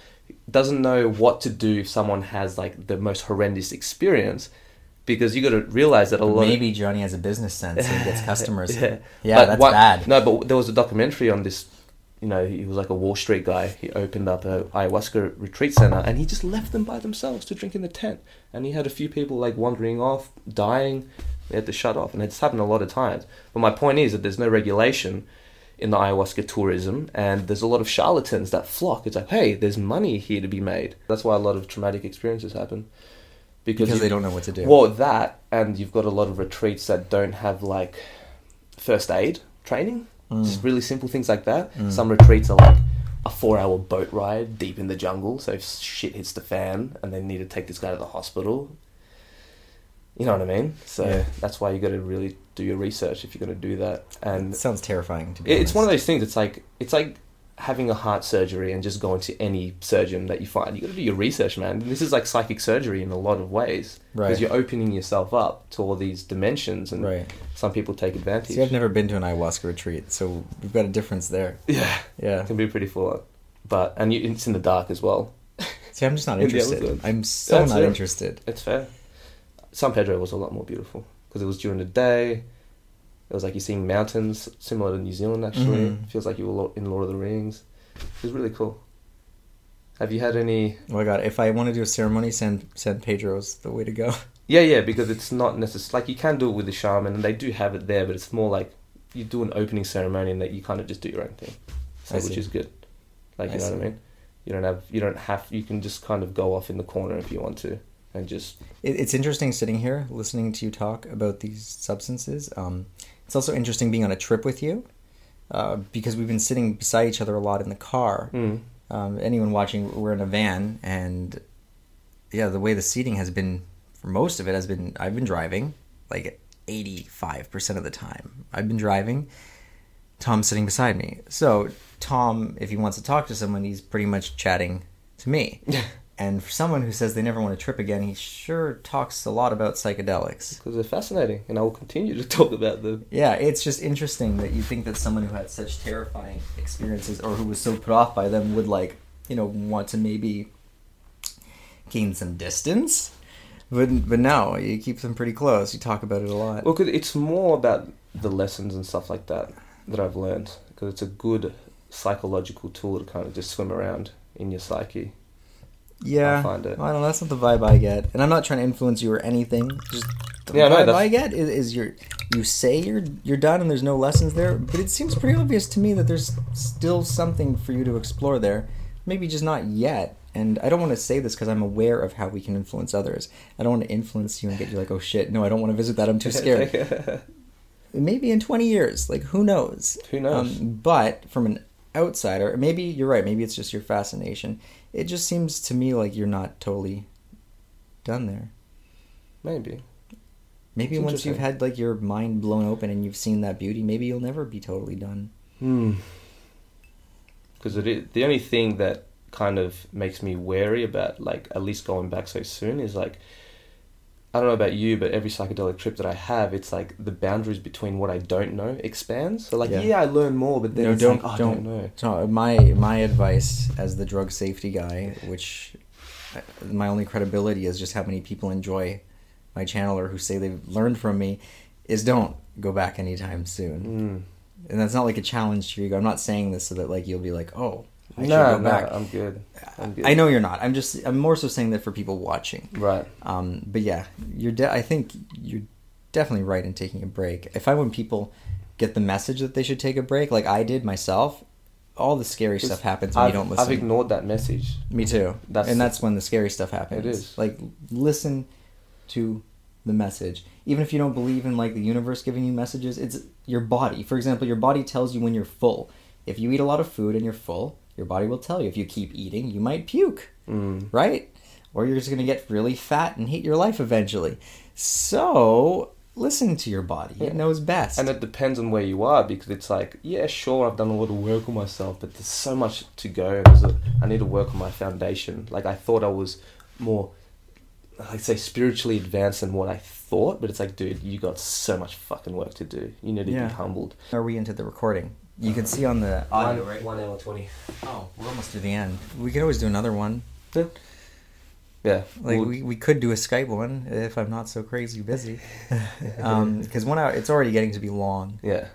S1: doesn't know what to do if someone has like the most horrendous experience because you got to realize that a lot
S2: Maybe Johnny has a business sense and gets customers.
S1: yeah,
S2: Yeah,
S1: But
S2: that's
S1: one-
S2: bad.
S1: No, but there was a documentary on this you know, he was like a Wall Street guy. He opened up a ayahuasca retreat center, and he just left them by themselves to drink in the tent. And he had a few people like wandering off, dying. They had to shut off, and it's happened a lot of times. But my point is that there's no regulation in the ayahuasca tourism, and there's a lot of charlatans that flock. It's like, hey, there's money here to be made. That's why a lot of traumatic experiences happen.
S2: Because
S1: you-
S2: they don't know what to do.
S1: well, that, and you've got a lot of retreats that don't have like first aid training.
S2: Mm.
S1: Just really simple things like that.
S2: Mm.
S1: Some retreats are like a four-hour boat ride deep in the jungle. So if shit hits the fan and they need to take this guy to the hospital, you know what I mean. So
S2: Yeah.
S1: that's why you got to really do your research if you're going to do that. And
S2: it sounds terrifying to be
S1: it- it's one of those things. It's like it's like having a heart surgery and just going to any surgeon that you find. You got to do your research, man. This is like psychic surgery in a lot of ways because
S2: Right.
S1: you're opening yourself up to all these dimensions, and
S2: Right.
S1: some people take advantage.
S2: See, I've never been to an ayahuasca retreat, so we've got a difference there.
S1: yeah,
S2: Yeah.
S1: it can be pretty full on, but and you, it's in the dark as well.
S2: See, I'm just not interested. I'm so
S1: That's
S2: not
S1: it.
S2: interested.
S1: It's fair. San Pedro was a lot more beautiful because it was during the day. It was like you're seeing mountains, similar to New Zealand. Actually,
S2: Mhm.
S1: feels like you were in Lord of the Rings. It was really cool. Have you had any?
S2: Oh my god, if I want to do a ceremony, San San Pedro's the way to go.
S1: Yeah, yeah, because it's not necessary. Like you can do it with the shaman, and they do have it there, but it's more like you do an opening ceremony and that you kind of just do your own thing, so, which is good. Like you
S2: I
S1: know what. I mean? You don't have you don't have you can just kind of go off in the corner if you want to, and just
S2: It, it's interesting sitting here listening to you talk about these substances. Um, it's also interesting being on a trip with you uh, because we've been sitting beside each other a lot in the car.
S1: mm,
S2: Um, anyone watching, we're in a van, and yeah, the way the seating has been for most of it has been I've been driving like eighty five percent of the time. I've been driving. Tom's sitting beside me. So Tom, if he wants to talk to someone, he's pretty much chatting to me. and for someone who says they never want to trip again, he sure talks a lot about psychedelics.
S1: because they're fascinating, and I will continue to talk about them.
S2: Yeah, it's just interesting that you think that someone who had such terrifying experiences or who was so put off by them would like, you know, want to maybe gain some distance. But but no, you keep them pretty close. You talk about it a lot.
S1: Well, 'cause it's more about the lessons and stuff like that that I've learned because it's a good psychological tool to kind of just swim around in your psyche.
S2: Yeah,
S1: I find it.
S2: I don't know. That's not the vibe I get, and I'm not trying to influence you or anything. Just the
S1: Yeah, no,
S2: vibe
S1: that's-
S2: I get is, is you're you say you're you're done and there's no lessons there, but it seems pretty obvious to me that there's still something for you to explore there. Maybe just not yet. And I don't want to say this because I'm aware of how we can influence others. I don't want to influence you and get you like, oh shit, no, I don't want to visit that. I'm too scared. maybe in 20 years like who knows
S1: Who knows?
S2: um, but from an outsider maybe you're right maybe it's just your fascination it just seems to me like you're not totally done there
S1: Maybe.
S2: maybe
S1: It's
S2: once you've had like your mind blown open and you've seen that beauty maybe you'll never be totally done
S1: Hmm. Because the only thing that kind of makes me wary about like at least going back so soon is like I don't know about you, but every psychedelic trip that I have, it's like the boundaries between what I don't know expands. So like,
S2: Yeah.
S1: yeah, I learn more, but then
S2: No,
S1: it's
S2: don't-
S1: like, oh, I
S2: don't-
S1: don't know.
S2: so my my advice as the drug safety guy which uh, my only credibility is just how many people enjoy my channel or who say they've learned from me is don't go back anytime soon
S1: Mm.
S2: and that's not like a challenge to your ego. I'm not saying this so that like you'll be like, oh, I
S1: No, no. I'm good. I'm good.
S2: I know you're not. I'm just. I'm more so saying that for people watching.
S1: Right.
S2: Um, but yeah, you're. De- I think you're definitely right in taking a break. If I find when people get the message that they should take a break, like I did myself, all the scary stuff happens when
S1: I've,
S2: you don't listen.
S1: I've ignored that message.
S2: Me too.
S1: That's-
S2: and that's when the scary stuff happens.
S1: It is.
S2: Like listen to the message. Even if you don't believe in like the universe giving you messages, it's your body. For example, your body tells you when you're full. If you eat a lot of food and you're full, your body will tell you. If you keep eating, you might puke,
S1: Mm.
S2: right? Or you're just going to get really fat and hate your life eventually. So, listen to your body. It knows best.
S1: And it depends on where you are because it's like, yeah, sure, I've done a lot of work on myself, but there's so much to go. A, I need to work on my foundation. Like I thought I was more, I'd say, spiritually advanced than what I thought, but it's like, dude, you got so much fucking work to do. You need to
S2: Yeah.
S1: be humbled.
S2: Are we into the recording? You can see on the audio,
S1: one,
S2: right?
S1: one hour twenty.
S2: Oh, we're almost to the end. We could always do another one.
S1: Yeah. Yeah.
S2: Like
S1: Well,
S2: we, we could do a Skype one if I'm not so crazy busy. Because one hour, it's already getting to be long.
S1: yeah.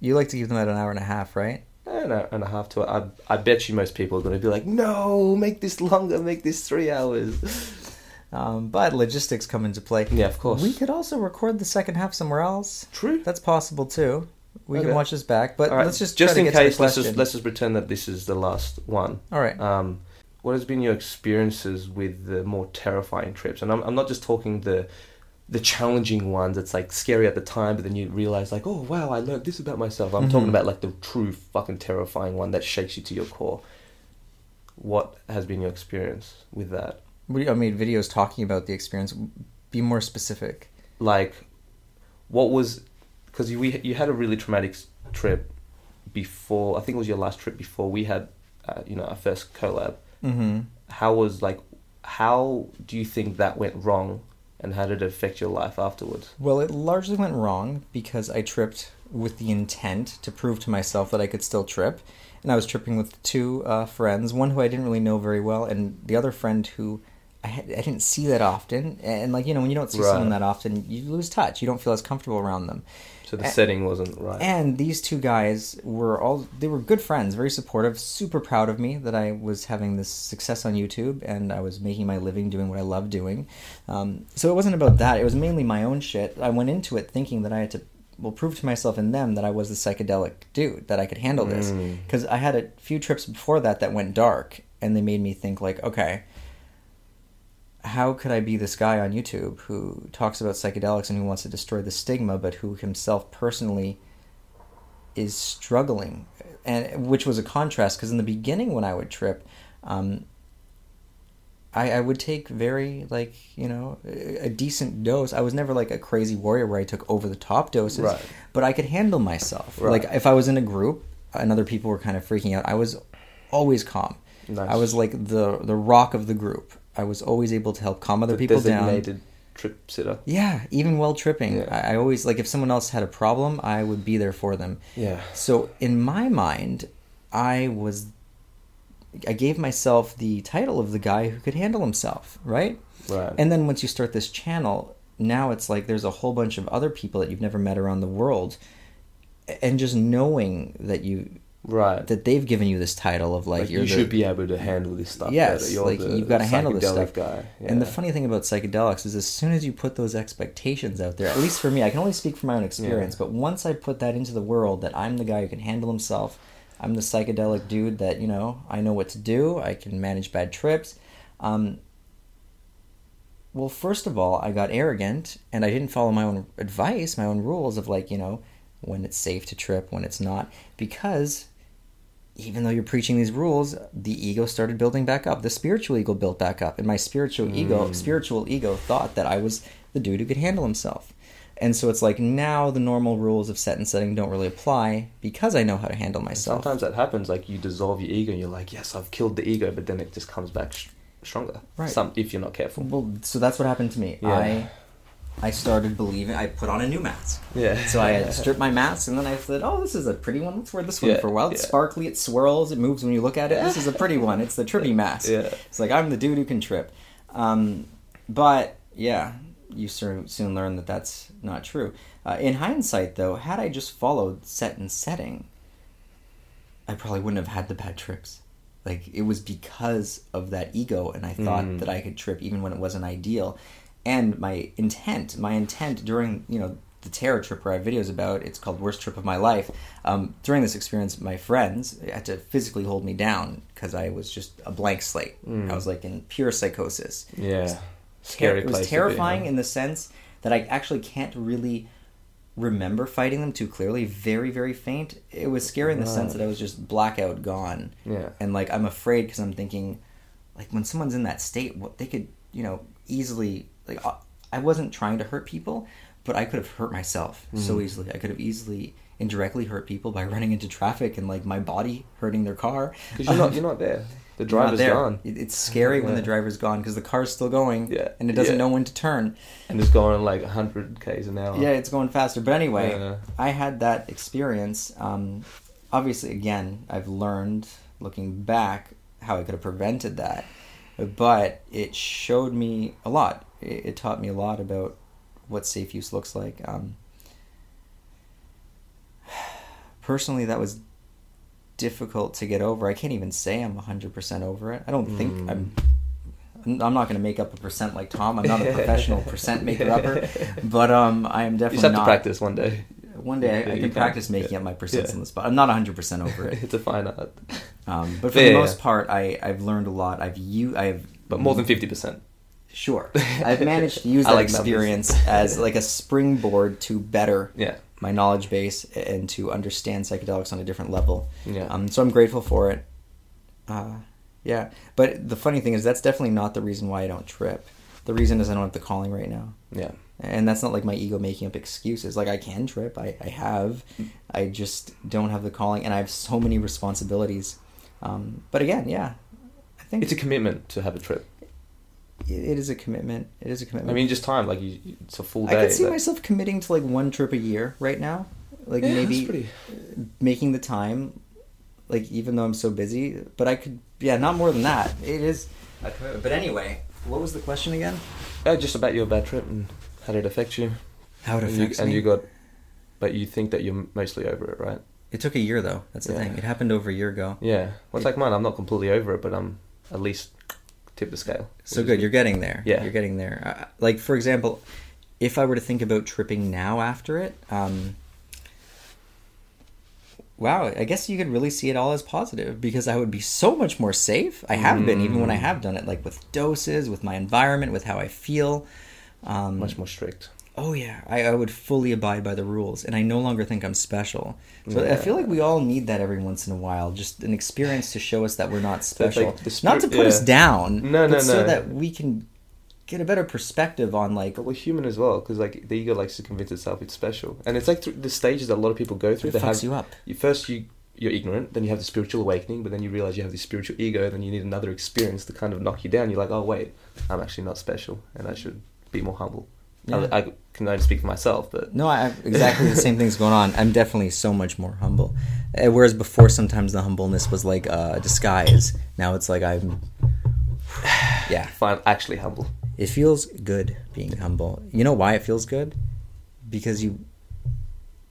S2: You like to keep them at an hour and a half, right?
S1: an hour and a half to. I I bet you most people are going to be like, no, make this longer, make this three hours.
S2: Um, but logistics come into play.
S1: Yeah, of course.
S2: We could also record the second half somewhere else.
S1: True.
S2: That's possible too. We can watch this back, but
S1: right,
S2: let's just
S1: just in
S2: to get to the
S1: case, let's just let's just pretend that this is the last one.
S2: All right.
S1: Um, what has been your experiences with the more terrifying trips? And I'm I'm not just talking the the challenging ones. It's like scary at the time, but then you realize like, oh wow, I learned this about myself. I'm talking
S2: Mhm.
S1: about like the true fucking terrifying one that shakes you to your core. What has been your experience with that?
S2: You, I made videos talking about the experience. Be more specific.
S1: Like, what was because you we you had a really traumatic trip before. I think it was your last trip before we had, uh, you know, our first collab.
S2: Mm-hmm.
S1: how was like how do you think that went wrong and how did it affect your life afterwards
S2: Well, it largely went wrong because I tripped with the intent to prove to myself that I could still trip. And I was tripping with two uh, friends, one who I didn't really know very well, and the other friend who I, had, I didn't see that often. And, like, you know, when you don't see
S1: Right.
S2: someone that often, you lose touch. You don't feel as comfortable around them.
S1: So the setting wasn't right
S2: And these two guys were all they were good friends, very supportive, super proud of me that I was having this success on YouTube and I was making my living doing what I love doing. Um, so it wasn't about that. It was mainly my own shit. I went into it thinking that I had to well prove to myself and them that I was the psychedelic dude that I could handle this
S1: Mm.
S2: because I had a few trips before that that went dark and they made me think like okay how could I be this guy on YouTube who talks about psychedelics and who wants to destroy the stigma, but who himself personally is struggling, and which was a contrast because in the beginning when I would trip, um, I, I would take very like you know a decent dose. I was never like a crazy warrior where I took over the top doses,
S1: Right.
S2: but I could handle myself.
S1: Right.
S2: Like if I was in a group and other people were kind of freaking out, I was always calm.
S1: Nice.
S2: I was like the the rock of the group. I was always able to help calm other
S1: the
S2: people down.
S1: trip sitter
S2: Yeah, even while tripping,
S1: Yeah.
S2: I, I always like if someone else had a problem, I would be there for them.
S1: yeah
S2: So in my mind, I was I gave myself the title of the guy who could handle himself, right?
S1: right
S2: And then once you start this channel, now it's like there's a whole bunch of other people that you've never met around the world, and just knowing that you
S1: right
S2: that they've given you this title of like,
S1: like,
S2: you're
S1: you
S2: the,
S1: should be able to handle this stuff
S2: Yes.
S1: You're
S2: like,
S1: the
S2: you've gotta handle this stuff.
S1: guy
S2: And the funny thing about psychedelics is, as soon as you put those expectations out there, at least for me, I can only speak from my own experience,
S1: Yeah.
S2: but once I put that into the world that I'm the guy who can handle himself, I'm the psychedelic dude that, you know, I know what to do, I can manage bad trips. Um, well, first of all, I got arrogant and I didn't follow my own advice, my own rules of like, you know, when it's safe to trip, when it's not, because even though you're preaching these rules, the ego started building back up. The spiritual ego built back up, and my spiritual ego,
S1: Mm.
S2: spiritual ego, thought that I was the dude who could handle himself. And so it's like now the normal rules of set and setting don't really apply because I know how to handle myself.
S1: sometimes that happens like you dissolve your ego and you're like yes i've killed the ego but then it just comes back sh- stronger
S2: Right.
S1: some if you're not careful
S2: Well, so that's what happened to me.
S1: Yeah.
S2: I I started believing. I put on a new mask.
S1: yeah
S2: So I had stripped my mask, and then I said, "Oh, this is a pretty one. Let's wear this one
S1: Yeah,
S2: for a while. It's
S1: yeah.
S2: sparkly. It swirls. It moves when you look at it. This is a pretty one. It's the trippy mask.
S1: yeah
S2: It's like I'm the dude who can trip. Um, but yeah, you soon soon learn that that's not true. Uh, in hindsight, though, had I just followed set and setting, I probably wouldn't have had the bad trips. Like it was because of that ego, and I thought
S1: Mm.
S2: that I could trip even when it wasn't ideal. And my intent, my intent during you know the terror trip where I have videos about, it's called worst trip of my life. Um, during this experience, my friends had to physically hold me down because I was just a blank slate.
S1: Mm.
S2: I was like in pure psychosis.
S1: yeah
S2: Ter-
S1: scary
S2: it was
S1: to be,
S2: terrifying
S1: huh?
S2: in the sense that I actually can't really remember fighting them too clearly. Very, very faint. It was scary in the sense that I was just blackout gone,
S1: yeah
S2: and like I'm afraid because I'm thinking, like when someone's in that state, what they could, you know, easily like I- I wasn't trying to hurt people, but I could have hurt myself so
S1: Mhm.
S2: easily. I could have easily indirectly hurt people by running into traffic and like my body hurting their car.
S1: because you're not you're not there the driver's gone
S2: It- It's scary when the driver's gone because the car's still going,
S1: Yeah.
S2: and it doesn't
S1: Yeah.
S2: know when to turn.
S1: and it's going like 100 k's an hour
S2: Yeah, it's going faster. But anyway,
S1: Yeah.
S2: I had that experience. Um, obviously, again, I've learned looking back how I could have prevented that, but it showed me a lot. It, it taught me a lot about what safe use looks like. Um, personally, that was difficult to get over. I can't even say I'm 100% over it. I don't think
S1: Mm.
S2: I'm. I'm not going to make up a percent like Tom. I'm not a professional percent maker upper, but um, I am
S1: You
S2: definitely
S1: just have
S2: not.
S1: to practice one day.
S2: One day I,
S1: Yeah,
S2: I
S1: you
S2: can
S1: can.
S2: practice making
S1: Yeah.
S2: up my percents
S1: Yeah.
S2: on the spot. I'm not 100% over it.
S1: it's a fine art,
S2: Um, but for the most part, I, I've learned a lot. I've you I've
S1: but more than fifty percent.
S2: Sure, I've managed to use that experience as like a springboard to better
S1: Yeah,
S2: my knowledge base and to understand psychedelics on a different level.
S1: yeah.
S2: Um, so I'm grateful for it. Uh, yeah, but the funny thing is that's definitely not the reason why I don't trip. The reason is I don't have the calling right now,
S1: yeah.
S2: and that's not like my ego making up excuses. Like I can trip, I, I have, I just don't have the calling, and I have so many responsibilities. Um, but again, yeah, I think
S1: It's a commitment to have a trip.
S2: It, it is a commitment. It is a commitment.
S1: I mean, just time. Like you, it's a full day.
S2: I
S1: day.
S2: could see
S1: that-
S2: myself committing to like one trip a year right now, like
S1: Yeah,
S2: maybe
S1: pretty-
S2: making the time, like even though I'm so busy. But I could, yeah, not more than that. It is a commitment. But anyway, what was the question again?
S1: Yeah, just about your bad trip and how did it affect you.
S2: How it
S1: and you,
S2: affects
S1: and you got, but you think that you're mostly over it, right?
S2: It took a year though. That's the
S1: Yeah.
S2: thing. It happened over a year ago.
S1: Yeah. Well, it's like mine. I'm not completely over it, but I'm at least tip the scale.
S2: So good. You're getting there.
S1: Yeah.
S2: You're getting there. Uh, like for example, if I were to think about tripping now after it, um, wow, I guess you could really see it all as positive because I would be so much more safe. I have been even when I
S1: Mm.
S2: have done it, like with doses, with my environment, with how I feel. Um,
S1: much more strict.
S2: Oh yeah, I, I would fully abide by the rules, and I no longer think I'm special. So I feel like we all need that every once in a while, just an experience to show us that we're not special,
S1: like the
S2: not to
S1: spirit-
S2: put us down,
S1: No, no,
S2: but so
S1: no.
S2: that we can get a better perspective on like
S1: But we're human as well, because like the ego likes to convince itself it's special, and it's like the stages that a lot of people go through.
S2: it
S1: They
S2: fucks
S1: have
S2: you up.
S1: you first you you're ignorant, then you have the spiritual awakening, but then you realize you have the spiritual ego, then you need another experience to kind of knock you down. You're like, oh wait, I'm actually not special, and I should be more humble.
S2: Yeah.
S1: I, I can only speak for myself, but
S2: No, I have exactly the same things going on. I'm definitely so much more humble. Uh, Whereas before, sometimes the humbleness was like a disguise. Now it's like I'm, yeah.
S1: fine, actually humble.
S2: It feels good being humble. You know why it feels good? Because you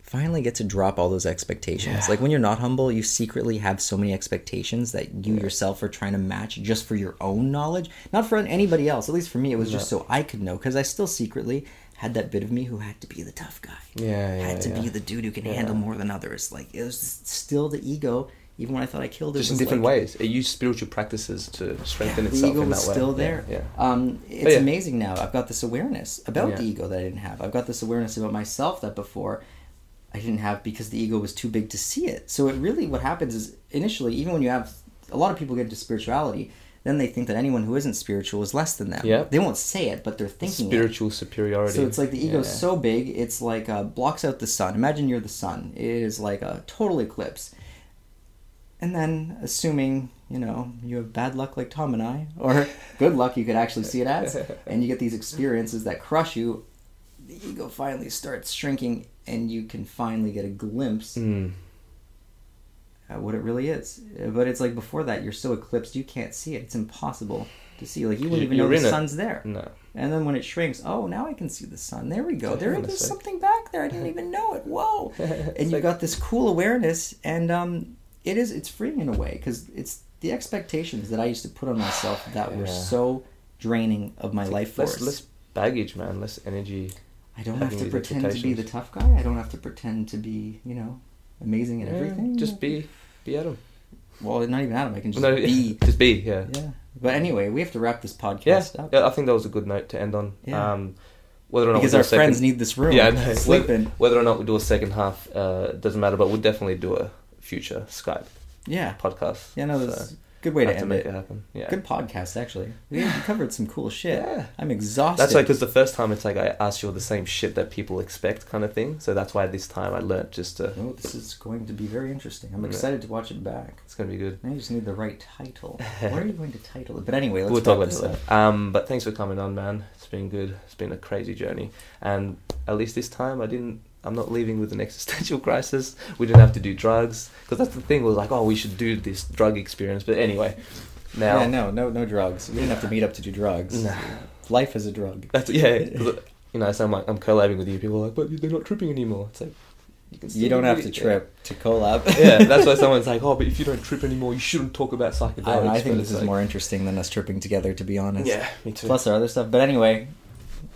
S2: finally get to drop all those expectations.
S1: Yeah.
S2: Like when you're not humble, you secretly have so many expectations that you
S1: Yeah.
S2: yourself are trying to match just for your own knowledge, not for anybody else. At least for me, it was just so I could know because I still secretly had that bit of me who had to be the tough guy.
S1: Yeah, yeah,
S2: had to
S1: yeah.
S2: be the dude who can
S1: Yeah.
S2: handle more than others. Like it was still the ego, even when I thought I killed it.
S1: Just in different
S2: like-
S1: ways. It used spiritual practices to strengthen
S2: the
S1: itself
S2: ego
S1: in
S2: was
S1: way.
S2: still there.
S1: Yeah.
S2: Um, it's
S1: yeah.
S2: amazing now. I've got this awareness about the ego that I didn't have. I've got this awareness about myself that before I didn't have because the ego was too big to see it. So it really, what happens is initially, even when you have a lot of people get into spirituality, then they think that anyone who isn't spiritual is less than them.
S1: Yeah.
S2: They won't say it, but they're thinking it.
S1: Spiritual superiority.
S2: So it's like the ego's
S1: Yeah.
S2: so big, it's like uh, blocks out the sun. Imagine you're the sun. It is like a total eclipse. And then, assuming you know you have bad luck like Tom and I, or good luck, you could actually see it as, and you get these experiences that crush you. The ego finally starts shrinking, and you can finally get a glimpse
S1: Mm.
S2: At what it really is. Uh, But it's like before that, you're so eclipsed, you can't see it. It's impossible to see. Like you wouldn't even know the
S1: it.
S2: sun's there.
S1: No.
S2: And then when it shrinks, oh, now I can see the sun. There we go. There is something back there. I didn't even know it. Whoa! And you got this cool awareness, and um, it is it's freeing in a way because it's the expectations that I used to put on myself that were so draining of my life force.
S1: Less, less baggage, man. Less energy.
S2: I don't have to pretend to be the tough guy. I don't have to pretend to be, you know, amazing at
S1: Yeah,
S2: everything.
S1: Just be, be Adam.
S2: well, not even Adam. I can just
S1: no,
S2: be.
S1: just be. Yeah.
S2: Yeah. But anyway, we have to wrap this
S1: Yeah,
S2: podcast up
S1: yeah, I think that was a good note to end on.
S2: Yeah.
S1: Um, whether or not
S2: because
S1: we do
S2: our
S1: a second,
S2: friends need this room.
S1: yeah, I know.
S2: Sleep
S1: whether, or not we do a second half uh, doesn't matter, but we'll definitely do a future Skype
S2: Yeah.
S1: podcast.
S2: Yeah, no,
S1: So,
S2: that's a good way to
S1: to
S2: end
S1: make
S2: it.
S1: it happen. Yeah,
S2: Good podcast, actually. We, covered some cool shit.
S1: Yeah.
S2: I'm exhausted.
S1: That's like because the first time it's like I asked you all the same shit that people expect, kind of thing. So that's why this time I learnt just to.
S2: Oh, this is going to be very interesting. I'm
S1: Yeah.
S2: excited to watch it back.
S1: It's gonna be good.
S2: I just need the right title. what are you going to title it? But anyway, let's
S1: we'll talk about
S2: this
S1: later. Um, but thanks for coming on, man. It's been good. It's been a crazy journey, and at least this time I didn't. I'm not leaving with an existential crisis. We didn't have to do drugs because that's the thing. Was like, oh, we should do this drug experience. But anyway, now
S2: yeah, no, no, no drugs. We didn't have to meet up to do drugs.
S1: Nah.
S2: Life is a drug.
S1: that's yeah. you know, so I'm like I'm collabing with you. People are like, but they're not tripping anymore. It's like you can.
S2: You don't have to
S1: yeah.
S2: trip to collab.
S1: yeah, that's why someone's like, oh, but if you don't trip anymore, you shouldn't talk about psychedelics.
S2: I, I think this is
S1: like-
S2: more interesting than us tripping together, to be honest.
S1: Yeah, me too.
S2: Plus our other stuff. But anyway,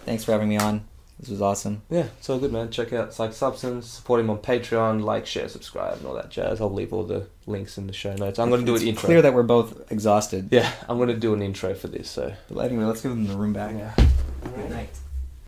S2: thanks for having me on. This was awesome.
S1: yeah, so good, man. Check out PsychedSubstance, support him on Patreon, like, share, subscribe, and all that jazz. I'll leave all the links in the show notes. I'm going to do
S2: it's
S1: an intro.
S2: clear that we're both exhausted.
S1: yeah, I'm going to do an intro for this, so.
S2: But anyway, let's give them the room back.
S1: Yeah.
S2: Good night.